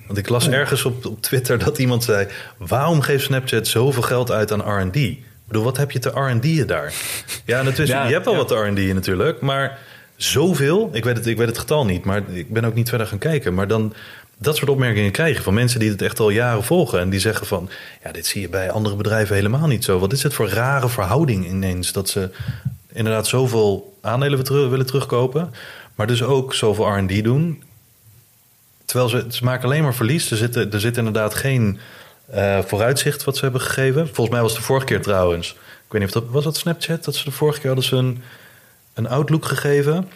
Want ik las ergens op, op Twitter dat iemand zei: waarom geeft Snapchat zoveel geld uit aan RD? Ik bedoel, wat heb je te RD'en daar? Ja, natuurlijk, Ja, je hebt wel ja. wat te RD'en natuurlijk, maar zoveel, ik weet, het, ik weet het getal niet, maar ik ben ook niet verder gaan kijken. Maar dan dat soort opmerkingen krijgen van mensen die het echt al jaren volgen en die zeggen van, ja, dit zie je bij andere bedrijven helemaal niet zo. Wat is het voor rare verhouding ineens dat ze inderdaad zoveel aandelen willen terugkopen, maar dus ook zoveel R&D doen. Terwijl ze, ze maken alleen maar verlies. Er zit, er zit inderdaad geen eh, vooruitzicht wat ze hebben gegeven. Volgens mij was het de vorige keer trouwens. Ik weet niet of dat was dat Snapchat dat ze de vorige keer hadden ze een, een outlook gegeven.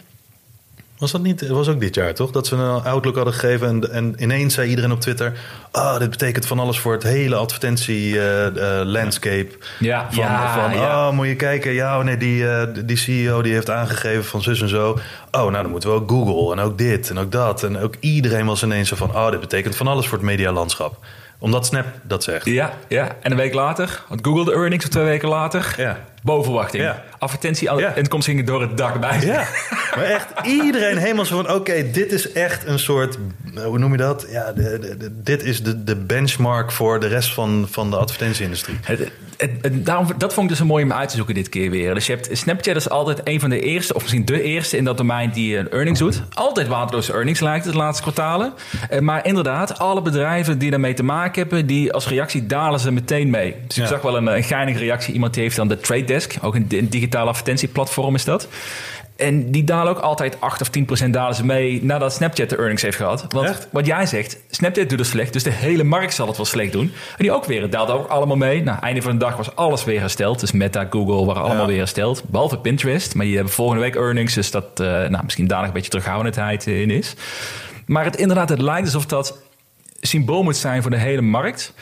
Was dat niet? Was ook dit jaar, toch? Dat ze een Outlook hadden gegeven en, en ineens zei iedereen op Twitter... ah, dit betekent van alles voor het hele advertentie-landscape. Ja, van, ja, van ja. oh, moet je kijken, ja, oh nee, die, eh, die CEO die heeft aangegeven van zus en zo. Oh, nou, dan moeten we ook Google en ook dit en ook dat. En ook iedereen was ineens zo van, oh, dit betekent van alles voor het medialandschap. Omdat Snap dat zegt. Ja, ja, en een week later had Google de earnings, of twee weken later, Ja. boven verwachting. Ja. Advertentie, Ja. gingen door het dak bij. Ja, maar echt iedereen helemaal zo van... oké, dit is echt een soort... eh, hoe noem je dat? Ja, de, de- de- dit is de, de benchmark voor de rest van, van de advertentieindustrie. Het, daarom, dat vond ik dus een mooi om uit te zoeken dit keer weer. Dus je hebt, Snapchat is altijd een van de eerste, of misschien de eerste in dat domein die een earnings doet. Altijd waardeloze earnings lijkt het de laatste kwartalen. Eh, Maar inderdaad, alle bedrijven die daarmee te maken hebben, die als reactie dalen ze meteen mee. Dus ik Ja. zag wel een, een geinige reactie. Iemand die heeft dan de Trade Desk, ook een, een digitale advertentieplatform is dat. En die dalen ook altijd 8 of 10 procent dalen ze mee nadat Snapchat de earnings heeft gehad. Want Echt? wat jij zegt, Snapchat doet het slecht, dus de hele markt zal het wel slecht doen. En die ook weer, het daalde ook allemaal mee. Nou, einde van de dag was alles weer hersteld. Dus Meta, Google waren allemaal Ja. weer hersteld. Behalve Pinterest, maar die hebben volgende week earnings, dus dat eh, nou, misschien daar nog een beetje terughoudendheid in is. Maar het, inderdaad, het lijkt alsof dat symbool moet zijn voor de hele markt.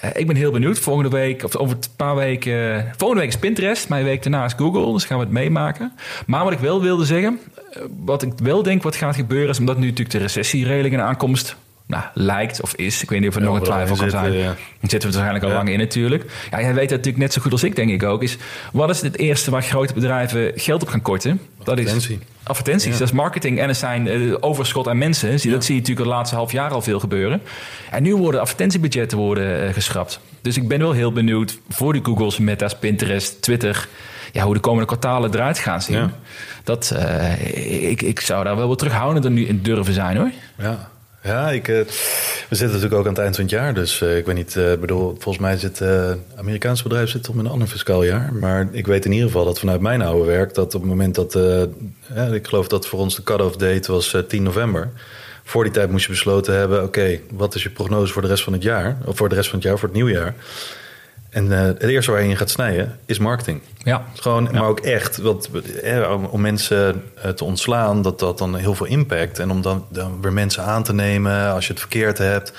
Eh, ik ben heel benieuwd. Volgende week, of over een paar weken. Volgende week is Pinterest, mijn week daarna is Google. Dus gaan we het meemaken. Maar wat ik wel wilde zeggen, eh, wat ik wel denk wat gaat gebeuren, is omdat nu natuurlijk de recessie redelijk in aankomst nou, lijkt of is. Ik weet niet of er Ja, nog een twijfel kan zijn. ja. Dan zitten we er waarschijnlijk al Ja. lang in natuurlijk. Ja, jij weet dat natuurlijk net zo goed als ik, denk ik ook. Is, wat is het eerste waar grote bedrijven geld op gaan korten? Dat is Advertentie. advertenties. Dat is marketing en er zijn eh, overschot aan mensen. Dat zie je natuurlijk het laatste half jaar al veel gebeuren. En nu worden advertentiebudgetten worden, eh, geschrapt. Dus ik ben wel heel benieuwd voor de Googles, Meta's, Pinterest, Twitter... Ja, hoe de komende kwartalen eruit gaan zien. Dat, eh, ik, ik zou daar wel wat terughoudender nu in durven zijn hoor. Ja, ja ik, eh, we zitten natuurlijk ook aan het eind van het jaar. Dus eh, ik weet niet, eh, bedoel, volgens mij zit eh Amerikaanse bedrijf zit op een ander fiscaal jaar. Maar ik weet in ieder geval dat vanuit mijn oude werk... dat op het moment dat, ik geloof dat voor ons de cut-off date was eh, 10 november... Voor die tijd moest je besloten hebben, oké, wat is je prognose voor de rest van het jaar? Of voor de rest van het jaar, voor het nieuwjaar? En eh, het eerste waar je in gaat snijden is marketing. Ja, Gewoon, maar ook echt, want, eh, om, mensen eh, te ontslaan, dat dat dan heel veel impact. En om dan, dan weer mensen aan te nemen als je het verkeerd hebt.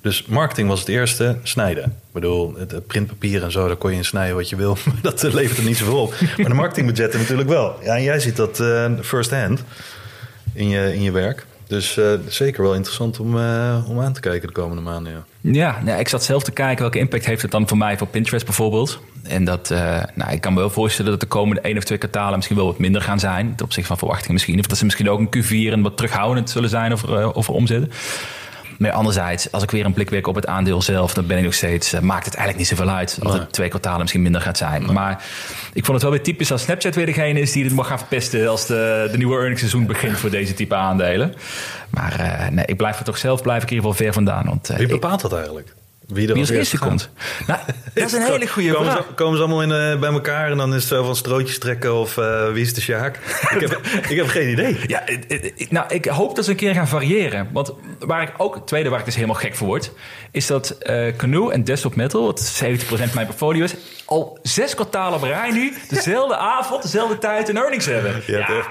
Dus marketing was het eerste, snijden. Ik bedoel, het, printpapier en zo, daar kon je in snijden wat je wil. Maar dat levert er niet zoveel op. Maar de marketingbudgetten natuurlijk wel. Ja, en jij ziet dat first hand in je, in je werk. Dus eh, zeker wel interessant om, eh, om aan te kijken de komende maanden. Ja. Ja, nou, ik zat zelf te kijken welke impact heeft het dan voor mij voor Pinterest bijvoorbeeld. En dat, eh, nou, ik kan me wel voorstellen dat de komende één of twee kwartalen misschien wel wat minder gaan zijn. Ten opzichte van verwachtingen misschien. Of dat ze misschien ook een Q4 en wat terughoudend zullen zijn eh, over omzetten. Maar anderzijds, als ik weer een blik werk op het aandeel zelf, dan ben ik nog steeds, eh, maakt het eigenlijk niet zoveel uit. Als het twee kwartalen misschien minder gaat zijn. Maar ik vond het wel weer typisch als Snapchat weer degene is die het mag gaan verpesten als de, de nieuwe earningsseizoen begint voor deze type aandelen. Maar eh, nee, ik blijf er toch zelf blijf ik in ieder geval ver vandaan. Want, eh, Wie ik- bepaalt dat eigenlijk? Wie er wie als eerste komt? Nou, dat is een hele goede komen vraag. Ze, komen ze allemaal in, eh, bij elkaar en dan is het zo van strootjes trekken of eh, wie is de Sjaak? ik, heb, ik heb geen idee. Ja, het- nou, ik hoop dat ze een keer gaan variëren. Want waar ik ook, het tweede waar ik dus helemaal gek voor word, is dat eh Canoe en Desktop Metal, wat 70% mijn portfolio is, al zes kwartalen op rij nu dezelfde avond, dezelfde tijd een earnings hebben. Ja, echt-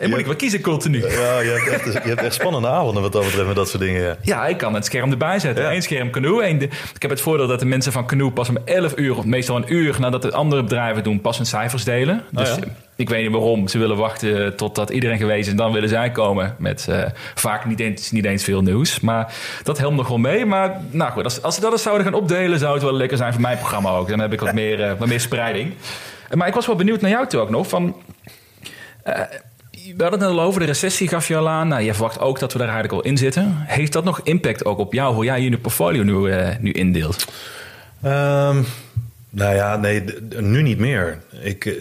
en moet ik wel kiezen continu. Ja, je hebt, echt, je hebt echt spannende avonden wat dat betreft met dat soort dingen. Ja. Ja, ik kan het scherm erbij zetten. Eén scherm Canoe. één de- ik heb het voordeel dat de mensen van Canoe pas om 11 uur, of meestal een uur nadat de andere bedrijven doen, pas hun cijfers delen. Dus Oh ja? eh, ik weet niet waarom. Ze willen wachten totdat iedereen geweest is en dan willen zij komen met eh, vaak niet eens, niet eens veel nieuws. Maar dat helpt nog wel mee. Maar nou goed, als, als ze dat eens zouden gaan opdelen, zou het wel lekker zijn voor mijn programma ook. Dan heb ik wat meer, eh, wat meer spreiding. Eh, Maar ik was wel benieuwd naar jou toe ook nog. Van, eh, we hadden het al over de recessie, gaf je al aan. Nou, je verwacht ook dat we daar eigenlijk al in zitten. Heeft dat nog impact ook op jou, hoe jij je portfolio nu, eh, nu indeelt? Ehm, nou ja, nee, nu niet meer. Ik, eh,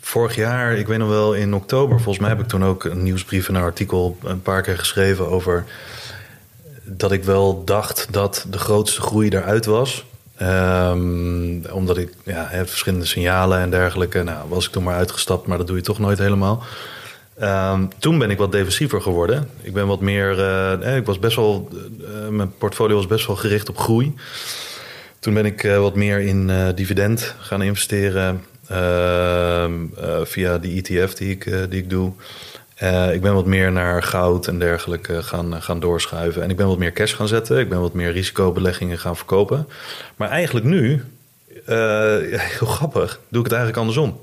vorig jaar, ik weet nog wel in oktober, volgens mij heb ik toen ook een nieuwsbrief en een artikel een paar keer geschreven over dat ik wel dacht dat de grootste groei eruit was. Ehm, omdat ik ja, verschillende signalen en dergelijke. Nou, was ik toen maar uitgestapt, maar dat doe je toch nooit helemaal. Ehm, toen ben ik wat defensiever geworden. Ik ben wat meer. eh, eh, ik was best wel. eh, mijn portfolio was best wel gericht op groei. Toen ben ik wat meer in dividend gaan investeren. ehm, eh, via die ETF die ik, die ik doe. Ik ben wat meer naar goud en dergelijke gaan, gaan doorschuiven. En ik ben wat meer cash gaan zetten. Ik ben wat meer risicobeleggingen gaan verkopen. Maar eigenlijk nu, heel grappig, doe ik het eigenlijk andersom.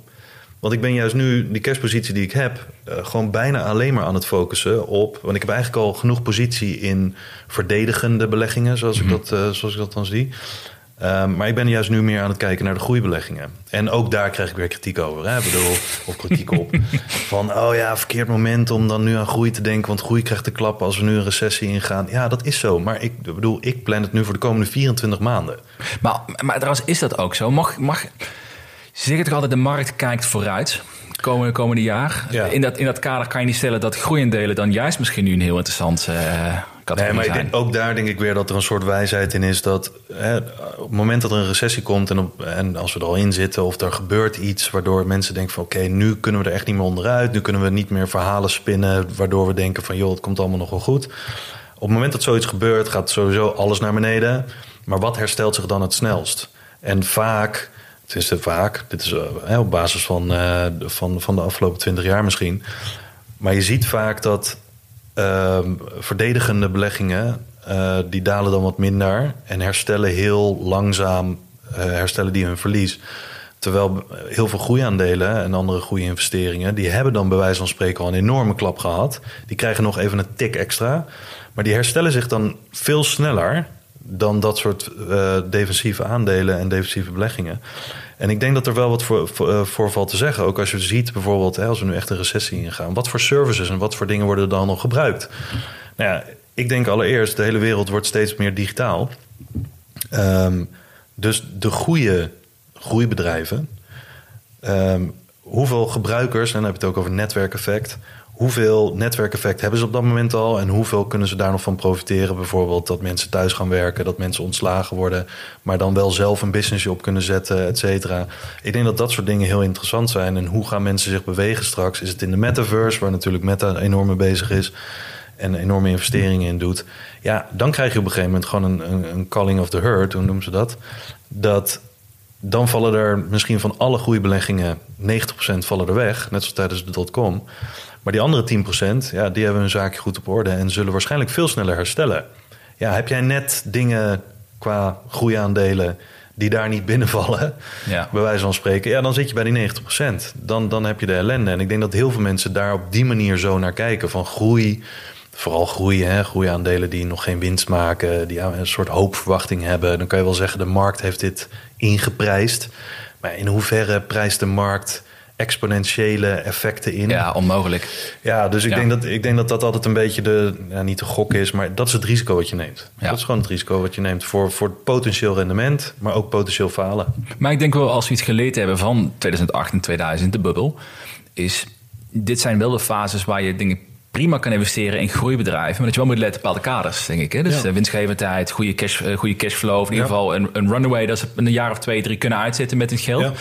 Want ik ben juist nu die cashpositie die ik heb, uh, gewoon bijna alleen maar aan het focussen op. Want ik heb eigenlijk al genoeg positie in verdedigende beleggingen, zoals, ik, mhm. dat, uh, zoals ik dat dan zie. Um, maar ik ben juist nu meer aan het kijken naar de groeibeleggingen. En ook daar krijg ik weer kritiek over. Hè? Ik bedoel, of kritiek op. Van, oh ja, verkeerd moment om dan nu aan groei te denken. Want groei krijgt de klap als we nu een recessie ingaan. Ja, dat is zo. Maar ik bedoel, ik plan het nu voor de komende 24 maanden. Maar, maar trouwens, is dat ook zo? Mag, mag, ze zeggen toch altijd, de markt kijkt vooruit komende, komende jaar. In, dat, in dat kader kan je niet stellen dat groeiendelen dan juist misschien nu een heel interessant uh, nee, maar denk, ook daar denk ik weer dat er een soort wijsheid in is dat hè, op het moment dat er een recessie komt en, op, en als we er al in zitten of er gebeurt iets waardoor mensen denken van oké, nu kunnen we er echt niet meer onderuit, nu kunnen we niet meer verhalen spinnen waardoor we denken van joh, het komt allemaal nog wel goed. Op het moment dat zoiets gebeurt, gaat sowieso alles naar beneden. Maar wat herstelt zich dan het snelst? En vaak is vaak, dit is uh, op basis van, uh, van, van de afgelopen twintig jaar misschien. Maar je ziet vaak dat uh, verdedigende beleggingen, uh, die dalen dan wat minder en herstellen heel langzaam, herstellen die hun verlies. Terwijl heel veel groeiaandelen en andere groeiinvesteringen, die hebben dan bij wijze van spreken al een enorme klap gehad. Die krijgen nog even een tik extra. Maar die herstellen zich dan veel sneller dan dat soort uh, defensieve aandelen en defensieve beleggingen. En ik denk dat er wel wat voor, voor, uh, valt te zeggen. Ook als je ziet bijvoorbeeld, hè, als we nu echt een recessie ingaan, wat voor services en wat voor dingen worden er dan nog gebruikt? Nou ja, ik denk allereerst, de hele wereld wordt steeds meer digitaal. Um, dus de goede groeibedrijven, um, hoeveel gebruikers, en dan heb je het ook over netwerkeffect, hoeveel netwerkeffect hebben ze op dat moment al en hoeveel kunnen ze daar nog van profiteren? Bijvoorbeeld dat mensen thuis gaan werken, dat mensen ontslagen worden, maar dan wel zelf een businessje op kunnen zetten, et cetera. Ik denk dat dat soort dingen heel interessant zijn. En hoe gaan mensen zich bewegen straks? Is het in de metaverse, waar natuurlijk Meta enorm mee bezig is en enorme investeringen in doet? Ja, dan krijg je op een gegeven moment gewoon een, een, calling of the herd, hoe noemen ze dat? Dat dan vallen er misschien van alle groeibeleggingen 90% vallen er weg, net zoals tijdens de dotcom. Maar die andere 10%, ja, die hebben hun zaakje goed op orde en zullen waarschijnlijk veel sneller herstellen. Ja, heb jij net dingen qua groeiaandelen die daar niet binnenvallen, ja. bij wijze van spreken, ja, dan zit je bij die 90%. Dan, dan heb je de ellende. En ik denk dat heel veel mensen daar op die manier zo naar kijken: van groei, vooral groei, hè, groeiaandelen die nog geen winst maken, die een soort hoopverwachting hebben. Dan kan je wel zeggen: de markt heeft dit ingeprijsd. Maar in hoeverre prijst de markt exponentiële effecten in. Ja, onmogelijk. Ja, dus ik, Denk, dat, ik denk dat dat altijd een beetje de, ja, niet de gok is, maar dat is het risico wat je neemt. Ja. Dat is gewoon het risico wat je neemt voor, voor potentieel rendement, maar ook potentieel falen. Maar ik denk wel, als we iets geleerd hebben van 2008 en 2000, de bubbel, is dit zijn wel de fases waar je dingen prima kan investeren in groeibedrijven. Maar dat je wel moet letten op bepaalde kaders, denk ik. Hè? Dus ja. winstgevendheid, goede, cash, uh, goede cashflow. In ieder geval een, een runaway dat ze een jaar of twee, drie kunnen uitzetten met het geld.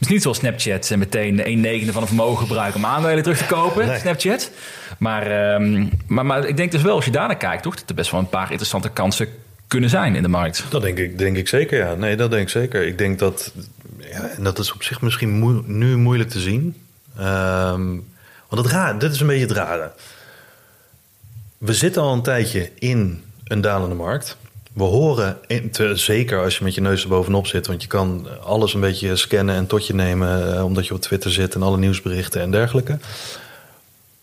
Dus niet zoals Snapchat en meteen 1 negende van een vermogen gebruiken om aandelen terug te kopen. Snapchat. Maar, um, maar, maar ik denk dus wel, als je daarnaar kijkt, toch, dat er best wel een paar interessante kansen kunnen zijn in de markt. Dat denk ik, denk ik zeker, ja. Nee, dat denk ik zeker. Ik denk dat, ja, en dat is op zich misschien moe, nu moeilijk te zien. Um, want het raar, dit is een beetje het rare. We zitten al een tijdje in een dalende markt. We horen, te, zeker als je met je neus er bovenop zit, want je kan alles een beetje scannen en tot je nemen, eh, omdat je op Twitter zit en alle nieuwsberichten en dergelijke.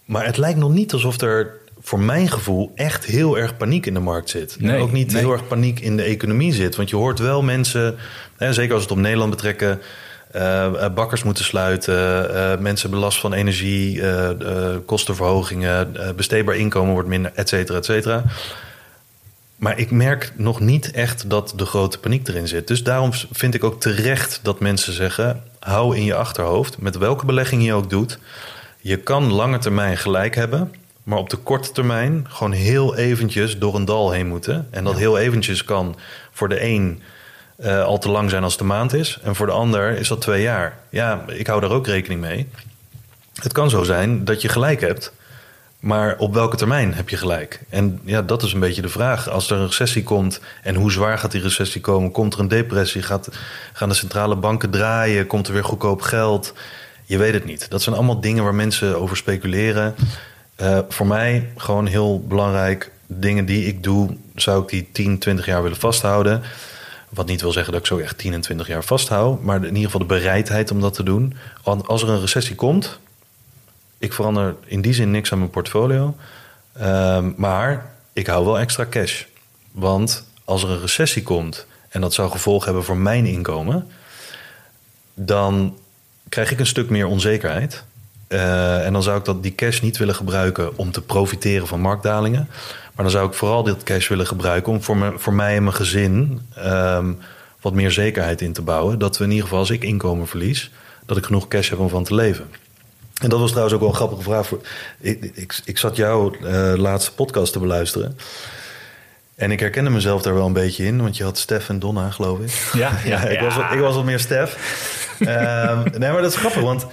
Maar het lijkt nog niet alsof er voor mijn gevoel echt heel erg paniek in de markt zit. Nee, en ook niet heel erg paniek in de economie zit. Want je hoort wel mensen, hè, zeker als we het op Nederland betrekken, uh, bakkers moeten sluiten, uh, mensen belast van energie, kostenverhogingen, besteedbaar inkomen wordt minder, et cetera, et cetera. Maar ik merk nog niet echt dat de grote paniek erin zit. Dus daarom vind ik ook terecht dat mensen zeggen: hou in je achterhoofd, met welke belegging je ook doet. Je kan lange termijn gelijk hebben, maar op de korte termijn gewoon heel eventjes door een dal heen moeten. En dat heel eventjes kan voor de een uh, al te lang zijn als de maand is. En voor de ander is dat twee jaar. Ja, ik hou daar ook rekening mee. Het kan zo zijn dat je gelijk hebt. Maar op welke termijn heb je gelijk? En ja, dat is een beetje de vraag. Als er een recessie komt en hoe zwaar gaat die recessie komen? Komt er een depressie? Gaat, gaan de centrale banken draaien? Komt er weer goedkoop geld? Je weet het niet. Dat zijn allemaal dingen waar mensen over speculeren. Uh, voor mij gewoon heel belangrijk. Dingen die ik doe, zou ik die 10, 20 jaar willen vasthouden. Wat niet wil zeggen dat ik zo echt 10 en 20 jaar vasthoud. Maar in ieder geval de bereidheid om dat te doen. Want als er een recessie komt, ik verander in die zin niks aan mijn portfolio. Uh, maar ik hou wel extra cash. Want als er een recessie komt en dat zou gevolg hebben voor mijn inkomen, dan krijg ik een stuk meer onzekerheid. Uh, en dan zou ik dat, die cash niet willen gebruiken om te profiteren van marktdalingen. Maar dan zou ik vooral dit cash willen gebruiken om voor, me, mij en mijn gezin um, wat meer zekerheid in te bouwen. Dat we in ieder geval als ik inkomen verlies, dat ik genoeg cash heb om van te leven. En dat was trouwens ook wel een grappige vraag. Voor, ik, ik, ik zat jouw uh, laatste podcast te beluisteren. En ik herkende mezelf daar wel een beetje in, want je had Stef en Donna, geloof ik. Ja, ja, ik, Was, ik was wat meer Stef. um, nee, maar dat is grappig, want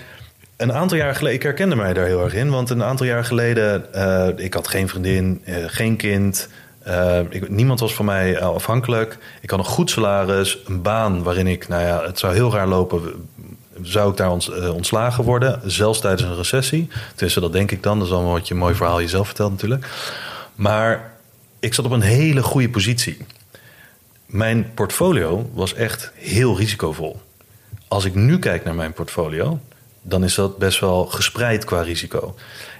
een aantal jaar geleden, ik herkende mij daar heel erg in, want een aantal jaar geleden, uh, ik had geen vriendin, uh, geen kind, uh, ik, niemand was van mij afhankelijk. Ik had een goed salaris, een baan waarin ik, nou ja, het zou heel raar lopen, zou ik daar ont, ontslagen worden, zelfs tijdens een recessie. Tenminste, dat denk ik dan. Dat is allemaal wat je een mooi verhaal jezelf vertelt natuurlijk. Maar ik zat op een hele goede positie. Mijn portfolio was echt heel risicovol. Als ik nu kijk naar mijn portfolio, dan is dat best wel gespreid qua risico.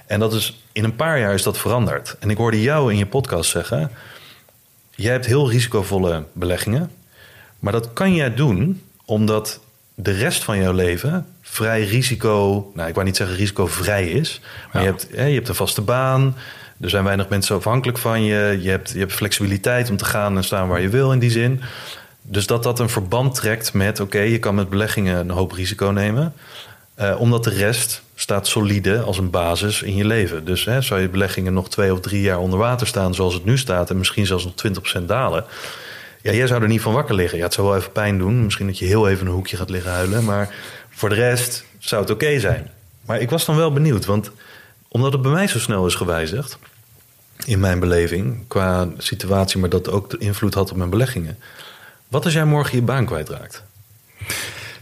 En dat is in een paar jaar is dat veranderd. En ik hoorde jou in je podcast zeggen: jij hebt heel risicovolle beleggingen, maar dat kan jij doen omdat de rest van jouw leven vrij risico, nou ik wou niet zeggen risicovrij is, maar ja. je, hebt, hè, je hebt een vaste baan. Er zijn weinig mensen afhankelijk van je. Je hebt, je hebt flexibiliteit om te gaan en staan waar je wil in die zin. Dus dat dat een verband trekt met: oké, okay, je kan met beleggingen een hoop risico nemen. Uh, omdat de rest staat solide als een basis in je leven. Dus hè, zou je beleggingen nog twee of drie jaar onder water staan zoals het nu staat... en misschien zelfs nog 20% dalen... Ja, jij zou er niet van wakker liggen. Ja, het zou wel even pijn doen. Misschien dat je heel even een hoekje gaat liggen huilen. Maar voor de rest zou het oké zijn. Maar ik was dan wel benieuwd, want omdat het bij mij zo snel is gewijzigd... in mijn beleving, qua situatie... maar dat ook de invloed had op mijn beleggingen... wat als jij morgen je baan kwijtraakt?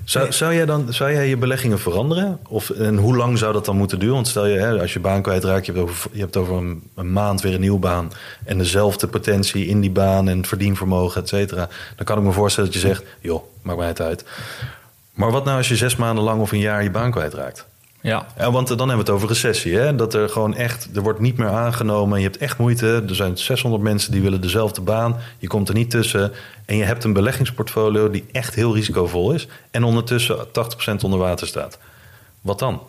Zou, zou, jij dan, zou jij je beleggingen veranderen? Of, en hoe lang zou dat dan moeten duren? Want stel je, hè, als je baan kwijtraakt, je hebt over, je hebt over een, een, maand weer een nieuwe baan. En dezelfde potentie in die baan en verdienvermogen, et cetera. Dan kan ik me voorstellen dat je zegt, joh, maakt mij het uit. Maar wat nou als je zes maanden lang of een jaar je baan kwijtraakt? Ja. ja. Want dan hebben we het over recessie. Hè? Dat er gewoon echt, er wordt niet meer aangenomen. Je hebt echt moeite. Er zijn 600 mensen die willen dezelfde baan. Je komt er niet tussen. En je hebt een beleggingsportfolio die echt heel risicovol is. En ondertussen 80% onder water staat. Wat dan?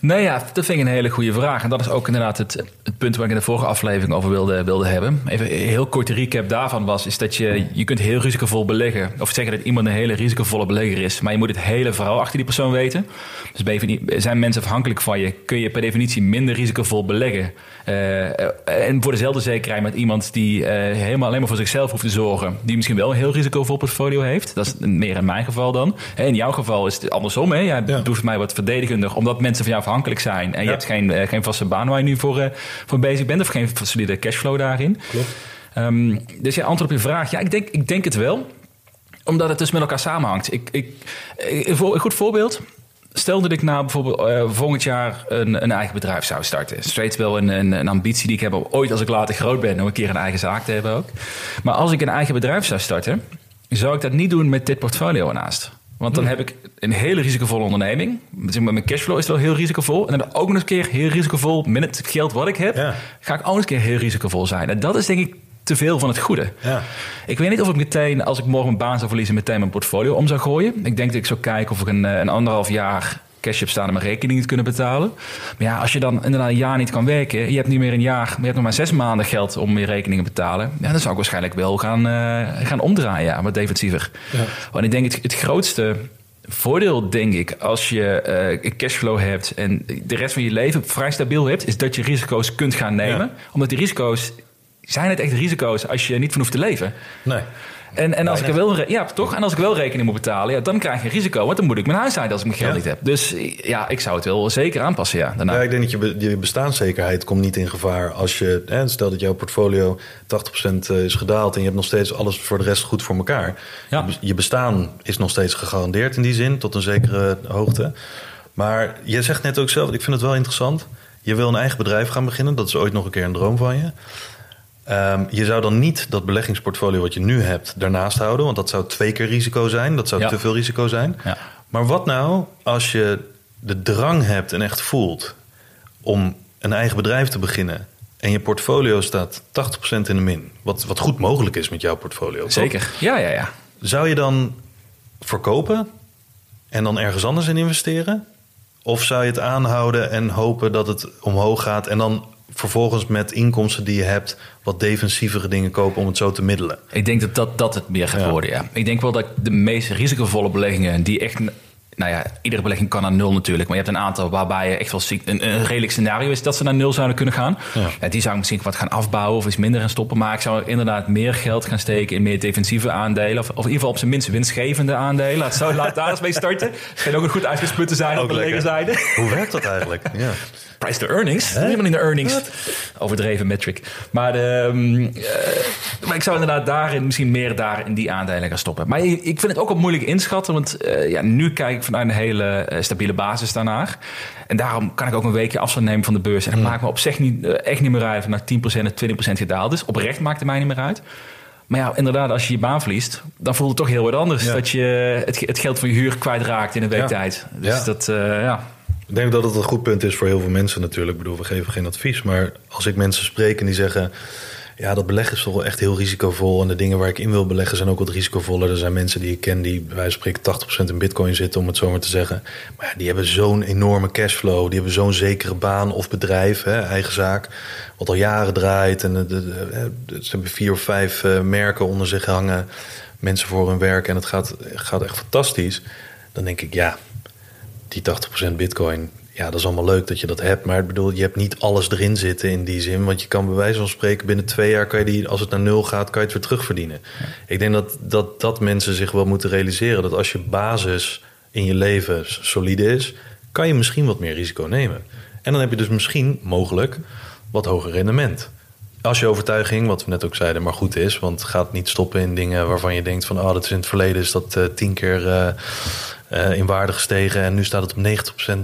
Nou ja, dat vind ik een hele goede vraag. En dat is ook inderdaad het, het punt waar ik in de vorige aflevering over wilde, wilde hebben. Even een heel korte recap daarvan was, is dat je, je kunt heel risicovol beleggen. Of zeggen dat iemand een hele risicovolle belegger is. Maar je moet het hele verhaal achter die persoon weten. Dus ben je, zijn mensen afhankelijk van je, kun je per definitie minder risicovol beleggen. Uh, en voor dezelfde zekerheid met iemand die uh, helemaal alleen maar voor zichzelf hoeft te zorgen. Die misschien wel een heel risicovol portfolio heeft. Dat is meer in mijn geval dan. In jouw geval is het andersom. Hè? Jij ja. doet mij wat omdat mensen van jou afhankelijk zijn. En je hebt geen, uh, geen vaste baan waar je nu voor, voor bezig bent. Of geen solide cashflow daarin. Klopt. Um, dus je antwoord op je vraag. Ja, ik denk, ik denk het wel omdat het dus met elkaar samenhangt. Ik, ik, een goed voorbeeld. Stel dat ik nou bijvoorbeeld uh, volgend jaar een, een, eigen bedrijf zou starten. Steeds wel een, een, een, ambitie die ik heb om ooit als ik later groot ben... om een keer een eigen zaak te hebben ook. Maar als ik een eigen bedrijf zou starten... zou ik dat niet doen met dit portfolio ernaast. Want dan heb ik een hele risicovolle onderneming. Met mijn cashflow is het wel heel risicovol. En dan ook nog eens een keer heel risicovol... met het geld wat ik heb... Ja. ga ik ook nog eens een keer heel risicovol zijn. En dat is denk ik te veel van het goede. Ja. Ik weet niet of ik meteen, als ik morgen mijn baan zou verliezen, meteen mijn portfolio om zou gooien. Ik denk dat ik zou kijken of ik een, een anderhalf jaar cash heb staan om mijn rekening te kunnen betalen. Maar ja, als je dan inderdaad een jaar niet kan werken, je hebt niet meer een jaar, maar je hebt nog maar zes maanden geld om je rekeningen te betalen. Ja, dan zou ik waarschijnlijk wel gaan, uh, gaan omdraaien, ja, wat defensiever. Ja. Want ik denk het, het grootste voordeel, denk ik, als je uh, cashflow hebt en de rest van je leven vrij stabiel hebt, is dat je risico's kunt gaan nemen. Ja. Omdat die risico's zijn het echt risico's als je niet van hoeft te leven? Nee. En, en als ik er wel, ja, toch? En als ik wel rekening moet betalen, ja, dan krijg je risico. Want dan moet ik mijn huis uit als ik mijn geld Ja. niet heb. Dus ja, ik zou het wel zeker aanpassen, ja. Daarna. Ja, ik denk dat je, je bestaanszekerheid komt niet in gevaar als je... Hè, stel dat jouw portfolio 80% is gedaald... en je hebt nog steeds alles voor de rest goed voor elkaar. Ja. Je bestaan is nog steeds gegarandeerd in die zin, tot een zekere hoogte. Maar je zegt net ook zelf, ik vind het wel interessant. Je wil een eigen bedrijf gaan beginnen. Dat is ooit nog een keer een droom van je. Ehm, je zou dan niet dat beleggingsportfolio wat je nu hebt daarnaast houden. Want dat zou twee keer risico zijn. Dat zou Ja. te veel risico zijn. Ja. Maar wat nou als je de drang hebt en echt voelt om een eigen bedrijf te beginnen. En je portfolio staat 80% in de min. Wat, wat goed mogelijk is met jouw portfolio. toch? Zeker. Ja, ja, ja. Zou je dan verkopen en dan ergens anders in investeren? Of zou je het aanhouden en hopen dat het omhoog gaat en dan vervolgens met inkomsten die je hebt wat defensievere dingen kopen om het zo te middelen? Ik denk dat dat, dat het meer gaat Ja. worden, ja. Ik denk wel dat de meest risicovolle beleggingen... die echt... Nou ja, iedere belegging kan naar nul natuurlijk. Maar je hebt een aantal waarbij je echt wel een, een redelijk scenario is... dat ze naar nul zouden kunnen gaan. Ja. Ja, die zou ik misschien wat gaan afbouwen of iets minder gaan stoppen. Maar ik zou inderdaad meer geld gaan steken in meer defensieve aandelen. Of, of in ieder geval op zijn minst winstgevende aandelen. Laat, zo, laat daar eens mee starten. Het kan ook een goed uitgesputte zijn Ook op de legerzijde. Hoe werkt dat eigenlijk? Ja. Price to earnings. Helemaal in de earnings. Overdreven metric. Maar, de, ehm, eh, maar ik zou inderdaad daarin misschien meer daar in die aandelen gaan stoppen. Maar ik vind het ook wel moeilijk inschatten. Want eh, ja, nu kijk ik vanuit een hele eh, stabiele basis daarnaar. En daarom kan ik ook een weekje afstand nemen van de beurs. En dat maakt me op zich niet, echt niet meer uit. Naar 10% of 20% gedaald is. Oprecht maakt het mij niet meer uit. Maar ja, inderdaad, als je je baan verliest, dan voelt het toch heel wat anders. Ja. Dat je het, het geld van je huur kwijtraakt in een week Ja. tijd. Dus dat, ja. Ik denk dat het een goed punt is voor heel veel mensen natuurlijk. Ik bedoel, we geven geen advies. Maar als ik mensen spreek en die zeggen... ja, dat beleggen is toch wel echt heel risicovol... en de dingen waar ik in wil beleggen zijn ook wat risicovoller. Er zijn mensen die ik ken die bij wijze van spreken 80% in bitcoin zitten... om het zo maar te zeggen. Maar ja, die hebben zo'n enorme cashflow. Die hebben zo'n zekere baan of bedrijf, hè, eigen zaak... wat al jaren draait. En de, de- ze hebben vier of vijf eh, merken onder zich hangen. Mensen voor hun werk en het gaat, gaat echt fantastisch. Dan denk ik, ja die 80% bitcoin, ja, dat is allemaal leuk dat je dat hebt. Maar ik bedoel, je hebt niet alles erin zitten in die zin. Want je kan bij wijze van spreken binnen twee jaar kan je die, als het naar nul gaat, kan je het weer terugverdienen. Ik denk dat, dat dat mensen zich wel moeten realiseren. Dat als je basis in je leven solide is, kan je misschien wat meer risico nemen. En dan heb je dus misschien mogelijk wat hoger rendement. Als je overtuiging, wat we net ook zeiden, maar goed is. Want gaat niet stoppen in dingen waarvan je denkt van... oh, dat is in het verleden is dat eh, tien keer eh, eh, in waarde gestegen... en nu staat het op 90%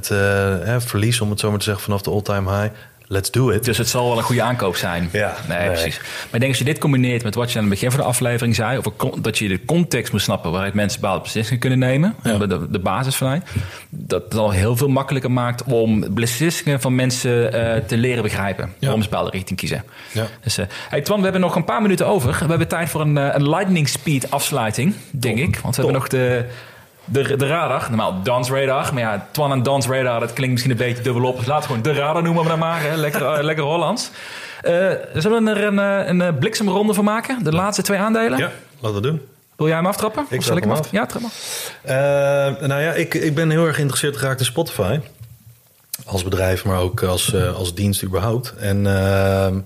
eh, hè, verlies, om het zo maar te zeggen, vanaf de all-time high. Let's do it. Dus het zal wel een goede aankoop zijn. Ja, nee, nee. precies. Maar ik denk als je dit combineert met wat je aan het begin van de aflevering zei, over dat je de context moet snappen waaruit mensen bepaalde beslissingen kunnen nemen, Ja. de, de basis vanuit, dat het al heel veel makkelijker maakt om beslissingen van mensen eh, te leren begrijpen, Ja. ze een bepaalde richting kiezen. Ja. Dus, eh, hey Twan, we hebben nog een paar minuten over. We hebben tijd voor een, eh, een lightning speed afsluiting, denk ik. Want we hebben nog de, de, de radar, normaal Dans Radar. Maar ja, Twan en Dans Radar, dat klinkt misschien een beetje dubbel op. Dus laten we gewoon de radar noemen we dan maar. Hè. Lekker, eh, lekker Hollands. Eh, zullen we er een, eh, een, bliksemronde van maken? De laatste twee aandelen? Ja, laten we doen. Wil jij hem aftrappen? Ik Of zal ik hem af? Ja, trap maar. Eh, nou ja, ik, ik ben heel erg geïnteresseerd geraakt in Spotify. Als bedrijf, maar ook als, als dienst überhaupt. En ehm,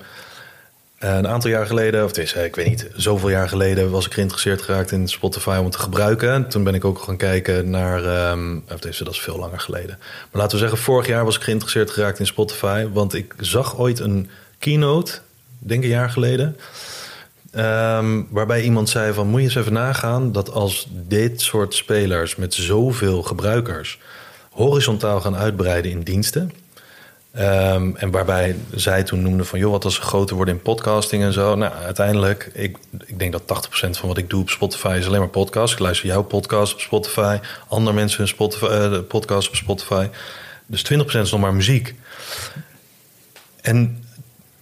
een aantal jaar geleden, of het is, eh, ik weet niet, zoveel jaar geleden... was ik geïnteresseerd geraakt in Spotify om te gebruiken. En toen ben ik ook gaan kijken naar... ehm, of is, dat is veel langer geleden. Maar laten we zeggen, vorig jaar was ik geïnteresseerd geraakt in Spotify. Want ik zag ooit een keynote, denk een jaar geleden... Ehm, waarbij iemand zei van moet je eens even nagaan dat als dit soort spelers met zoveel gebruikers horizontaal gaan uitbreiden in diensten. Ehm, en waarbij zij toen noemde van joh, wat als ze groter worden in podcasting en zo. Nou, uiteindelijk, ik, ik denk dat 80% van wat ik doe op Spotify is alleen maar podcast. Ik luister jouw podcast op Spotify, andere mensen hun Spotify, eh, podcast op Spotify. Dus 20% is nog maar muziek. En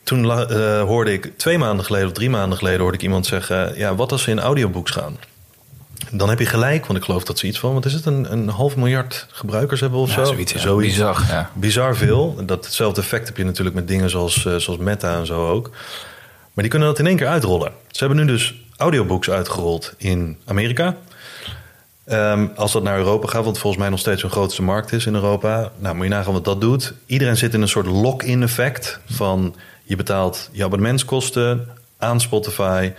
toen eh, hoorde ik twee maanden geleden of drie maanden geleden hoorde ik iemand zeggen: ja, wat als ze in audiobooks gaan? Dan heb je gelijk, want ik geloof dat ze iets van, wat is het, een, een half miljard gebruikers hebben of Ja, zo? zoiets, ja. Bizar, ja. Bizar veel. Dat, hetzelfde effect heb je natuurlijk met dingen zoals, eh, zoals Meta en zo ook. Maar die kunnen dat in één keer uitrollen. Ze hebben nu dus audiobooks uitgerold in Amerika. Ehm, als dat naar Europa gaat, wat volgens mij nog steeds hun grootste markt is in Europa. Nou, moet je nagaan wat dat doet. Iedereen zit in een soort lock-in effect van je betaalt je abonnementskosten aan Spotify.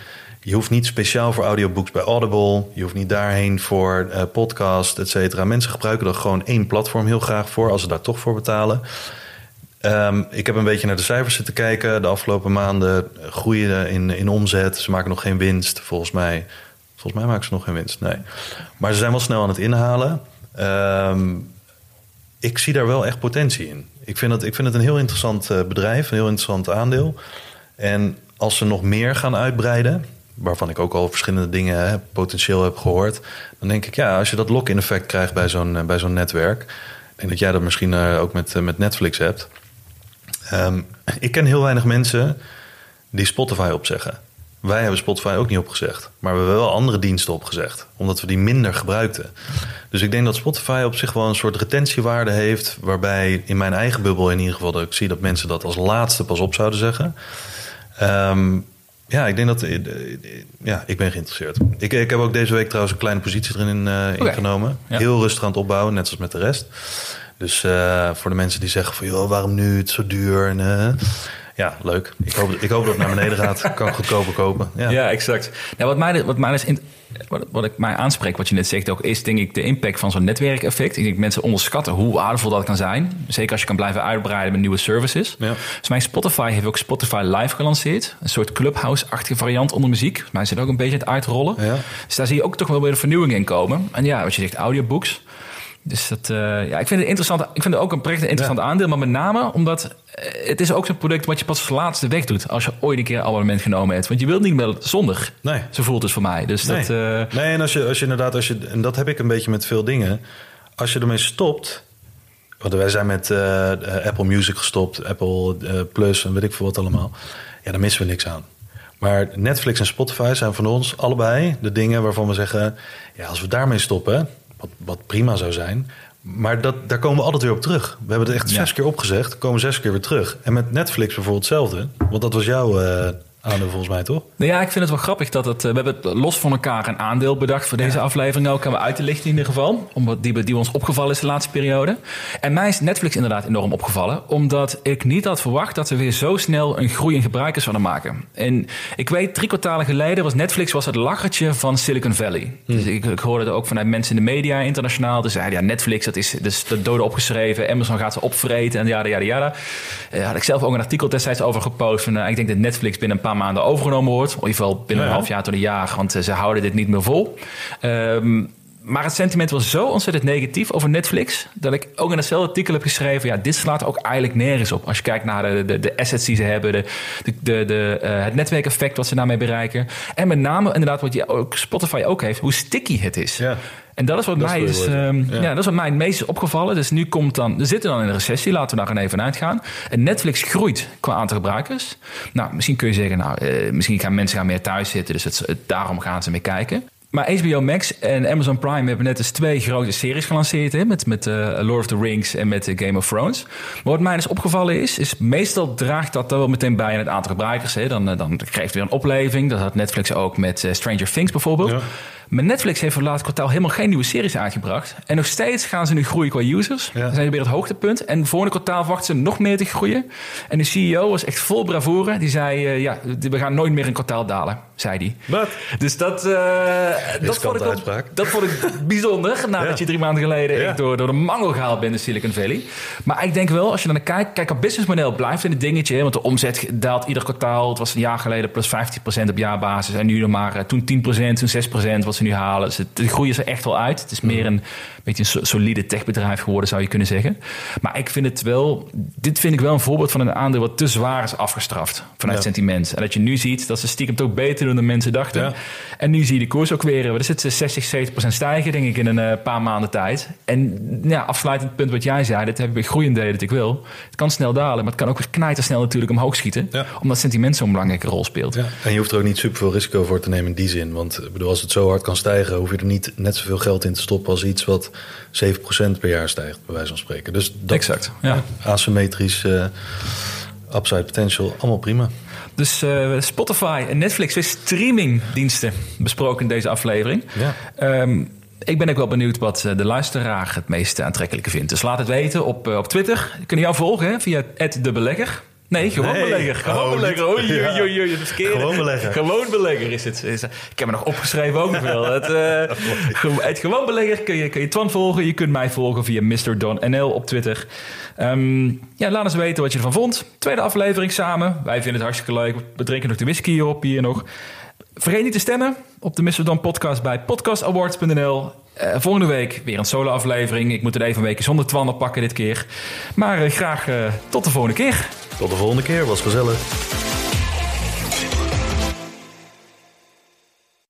Je hoeft niet speciaal voor audiobooks bij Audible. Je hoeft niet daarheen voor eh, podcast, et cetera. Mensen gebruiken er gewoon één platform heel graag voor als ze daar toch voor betalen. Ehm, ik heb een beetje naar de cijfers zitten kijken. De afgelopen maanden groeien in, in omzet. Ze maken nog geen winst, volgens mij. Volgens mij maken ze nog geen winst, nee. Maar ze zijn wel snel aan het inhalen. Ehm, ik zie daar wel echt potentie in. Ik vind het, ik vind het een heel interessant eh, bedrijf, een heel interessant aandeel. En als ze nog meer gaan uitbreiden, waarvan ik ook al verschillende dingen hè, potentieel heb gehoord, dan denk ik, ja, als je dat lock-in effect krijgt bij zo'n eh, bij zo'n netwerk, denk dat jij dat misschien eh, ook met, met Netflix hebt. Ehm, ik ken heel weinig mensen die Spotify opzeggen. Wij hebben Spotify ook niet opgezegd. Maar we hebben wel andere diensten opgezegd. Omdat we die minder gebruikten. Dus ik denk dat Spotify op zich wel een soort retentiewaarde heeft. Waarbij in mijn eigen bubbel in ieder geval... dat ik zie dat mensen dat als laatste pas op zouden zeggen. Ehm, ja, ik denk dat... eh, Ja, ik ben geïnteresseerd. Ik, ik heb ook deze week trouwens een kleine positie erin uh, Oké. ingenomen. Ja. Heel rustig aan het opbouwen, net zoals met de rest. Dus eh, voor de mensen die zeggen van... joh, waarom nu? Het is zo duur. En, eh, ja, leuk. Ik hoop, ik hoop dat het naar beneden gaat. Kan goedkoper kopen. Ja. Ja, exact. Nou, wat, mij, wat, mij dus in, wat, wat ik mij aanspreekt, wat je net zegt ook, is denk ik de impact van zo'n netwerkeffect. Ik denk mensen onderschatten hoe waardevol dat kan zijn. Zeker als je kan blijven uitbreiden met nieuwe services. Ja. Dus mijn Spotify heeft ook Spotify Live gelanceerd. Een soort clubhouse-achtige variant onder muziek. Volgens mij zit ook een beetje aan het uitrollen. Ja. Dus daar zie je ook toch wel weer een vernieuwing in komen. En ja, wat je zegt, audiobooks. Dus dat, eh, ja, ik vind het interessant. Ik vind het ook een prettig interessant aandeel. Maar met name omdat eh, het is ook zo'n product wat je pas laatste weg doet. Als je ooit een keer een abonnement genomen hebt. Want je wilt niet meer zonder. Nee. Zo voelt het voor mij. Dus Nee. dat... eh, nee, en als je, als je inderdaad, als je, en dat heb ik een beetje met veel dingen. Als je ermee stopt. Want wij zijn met Apple Music gestopt, Apple Plus en weet ik veel wat allemaal. Ja, daar missen we niks aan. Maar Netflix en Spotify zijn van ons allebei de dingen waarvan we zeggen: ja, als we daarmee stoppen, wat, wat prima zou zijn. Maar dat, daar komen we altijd weer op terug. We hebben het echt Ja. zes keer opgezegd, komen zes keer weer terug. En met Netflix bijvoorbeeld hetzelfde. Want dat was jouw eh aandeel volgens mij, toch? Nou ja, ik vind het wel grappig dat het. eh, We hebben het los van elkaar een aandeel bedacht voor deze aflevering ook. Hebben we uit te lichten in ieder geval. Omdat die, die ons opgevallen is de laatste periode. En mij is Netflix inderdaad enorm opgevallen. Omdat ik niet had verwacht dat we weer zo snel een groei in gebruikers zouden maken. En ik weet, drie kwartalen geleden was Netflix was het lachertje van Silicon Valley. Dus ik, ik hoorde het ook vanuit mensen in de media internationaal. Dus ja, Netflix, dat is dus de dode opgeschreven. Amazon gaat ze opvreten en jada, jada, jada. Eh, had ik zelf ook een artikel destijds over gepost. Van, eh, ik denk dat Netflix binnen een paar maanden overgenomen wordt. In ieder geval binnen een half jaar tot een jaar. Want eh, ze houden dit niet meer vol. Ehm, maar het sentiment was zo ontzettend negatief over Netflix... dat ik ook in hetzelfde artikel heb geschreven... ja, dit slaat ook eigenlijk nergens op. Als je kijkt naar de, de, de assets die ze hebben... De, de, de, de, eh, het netwerkeffect wat ze daarmee bereiken. En met name inderdaad wat je ook, Spotify ook heeft... hoe sticky het is. Ja. En dat is wat Dat is mij is, ehm, ja. Ja. dat is wat mij het meest is opgevallen. Dus nu komt dan, we zitten dan in een recessie, laten we daar gewoon even uitgaan. En Netflix groeit qua aantal gebruikers. Nou, misschien kun je zeggen, nou, eh, misschien gaan mensen gaan meer thuis zitten, dus het, het- daarom gaan ze meer kijken. Maar HBO Max en Amazon Prime hebben net eens twee grote series gelanceerd. Hè, met met eh, Lord of the Rings en met eh, Game of Thrones. Maar wat mij dus opgevallen is, is meestal draagt dat wel meteen bij aan het aantal gebruikers. Hè. Dan, eh, dan krijgt het weer een opleving. Dat had Netflix ook met Stranger Things bijvoorbeeld. Ja. Maar Netflix heeft voor het laatste kwartaal helemaal geen nieuwe series uitgebracht. En nog steeds gaan ze nu groeien qua users. Ja. Ze zijn weer het hoogtepunt. En volgende kwartaal verwachten ze nog meer te groeien. En de CEO was echt vol bravoure. Die zei, eh, ja, we gaan nooit meer een kwartaal dalen, zei hij. Wat? Dus dat, eh, dat, vond ik dat vond ik bijzonder. Nadat Ja. je drie maanden geleden Ja. door, door de mangel gehaald bent in Silicon Valley. Maar ik denk wel, als je dan naar kijkt... Kijk, het businessmodel blijft een dingetje. hè, Want de omzet daalt ieder kwartaal. Het was een jaar geleden plus 15% op jaarbasis. En nu nog maar eh, toen 10%, toen 6% wat ze nu halen. Dus het, de groei is er echt wel uit. Het is meer een beetje een so- solide techbedrijf geworden, zou je kunnen zeggen. Maar ik vind het wel... Dit vind ik wel een voorbeeld van een aandeel wat te zwaar is afgestraft. Vanuit Ja. sentiment. En dat je nu ziet dat ze stiekem toch beter doen dan mensen dachten. Ja. En nu zie je de koers ook weer, wat is het, 60, 70 procent stijgen, denk ik, in een eh, paar maanden tijd. En ja, afsluitend punt wat jij zei, dat heb ik bij groeiendelen dat ik wil. Het kan snel dalen, maar het kan ook weer knijtersnel natuurlijk omhoog schieten. Ja. Omdat sentiment zo'n belangrijke rol speelt. Ja. En je hoeft er ook niet super veel risico voor te nemen in die zin. Want ik bedoel, als het zo hard kan stijgen, hoef je er niet net zoveel geld in te stoppen als iets wat 7% per jaar stijgt, bij wijze van spreken. Dus dat, Exact, ja. asymmetrisch, eh, upside potential, allemaal prima. Dus eh, Spotify en Netflix, weer streamingdiensten besproken in deze aflevering. Ja. Ehm, ik ben ook wel benieuwd wat eh, de luisteraar het meest aantrekkelijke vindt. Dus laat het weten op, eh, op Twitter. Je kunt jou volgen hè, via de belegger. Nee, gewoon Nee. belegger. Gewoon Oh, belegger. ja. verkeerde. Gewoon belegger. Gewoon belegger is het. Is- Ik heb me nog opgeschreven ook nog wel. Het, eh, het gewoon belegger kun je, kun je Twan volgen. Je kunt mij volgen via Mr. Don NL op Twitter. Ehm, ja, laat eens weten wat je ervan vond. Tweede aflevering samen. Wij vinden het hartstikke leuk. We drinken nog de whisky hierop hier nog. Vergeet niet te stemmen op de Mr. Don podcast bij podcastawards.nl. Eh, volgende week weer een solo-aflevering. Ik moet het even een weekje zonder Twan pakken dit keer. Maar eh, graag eh, tot de volgende keer. Tot de volgende keer, was gezellig.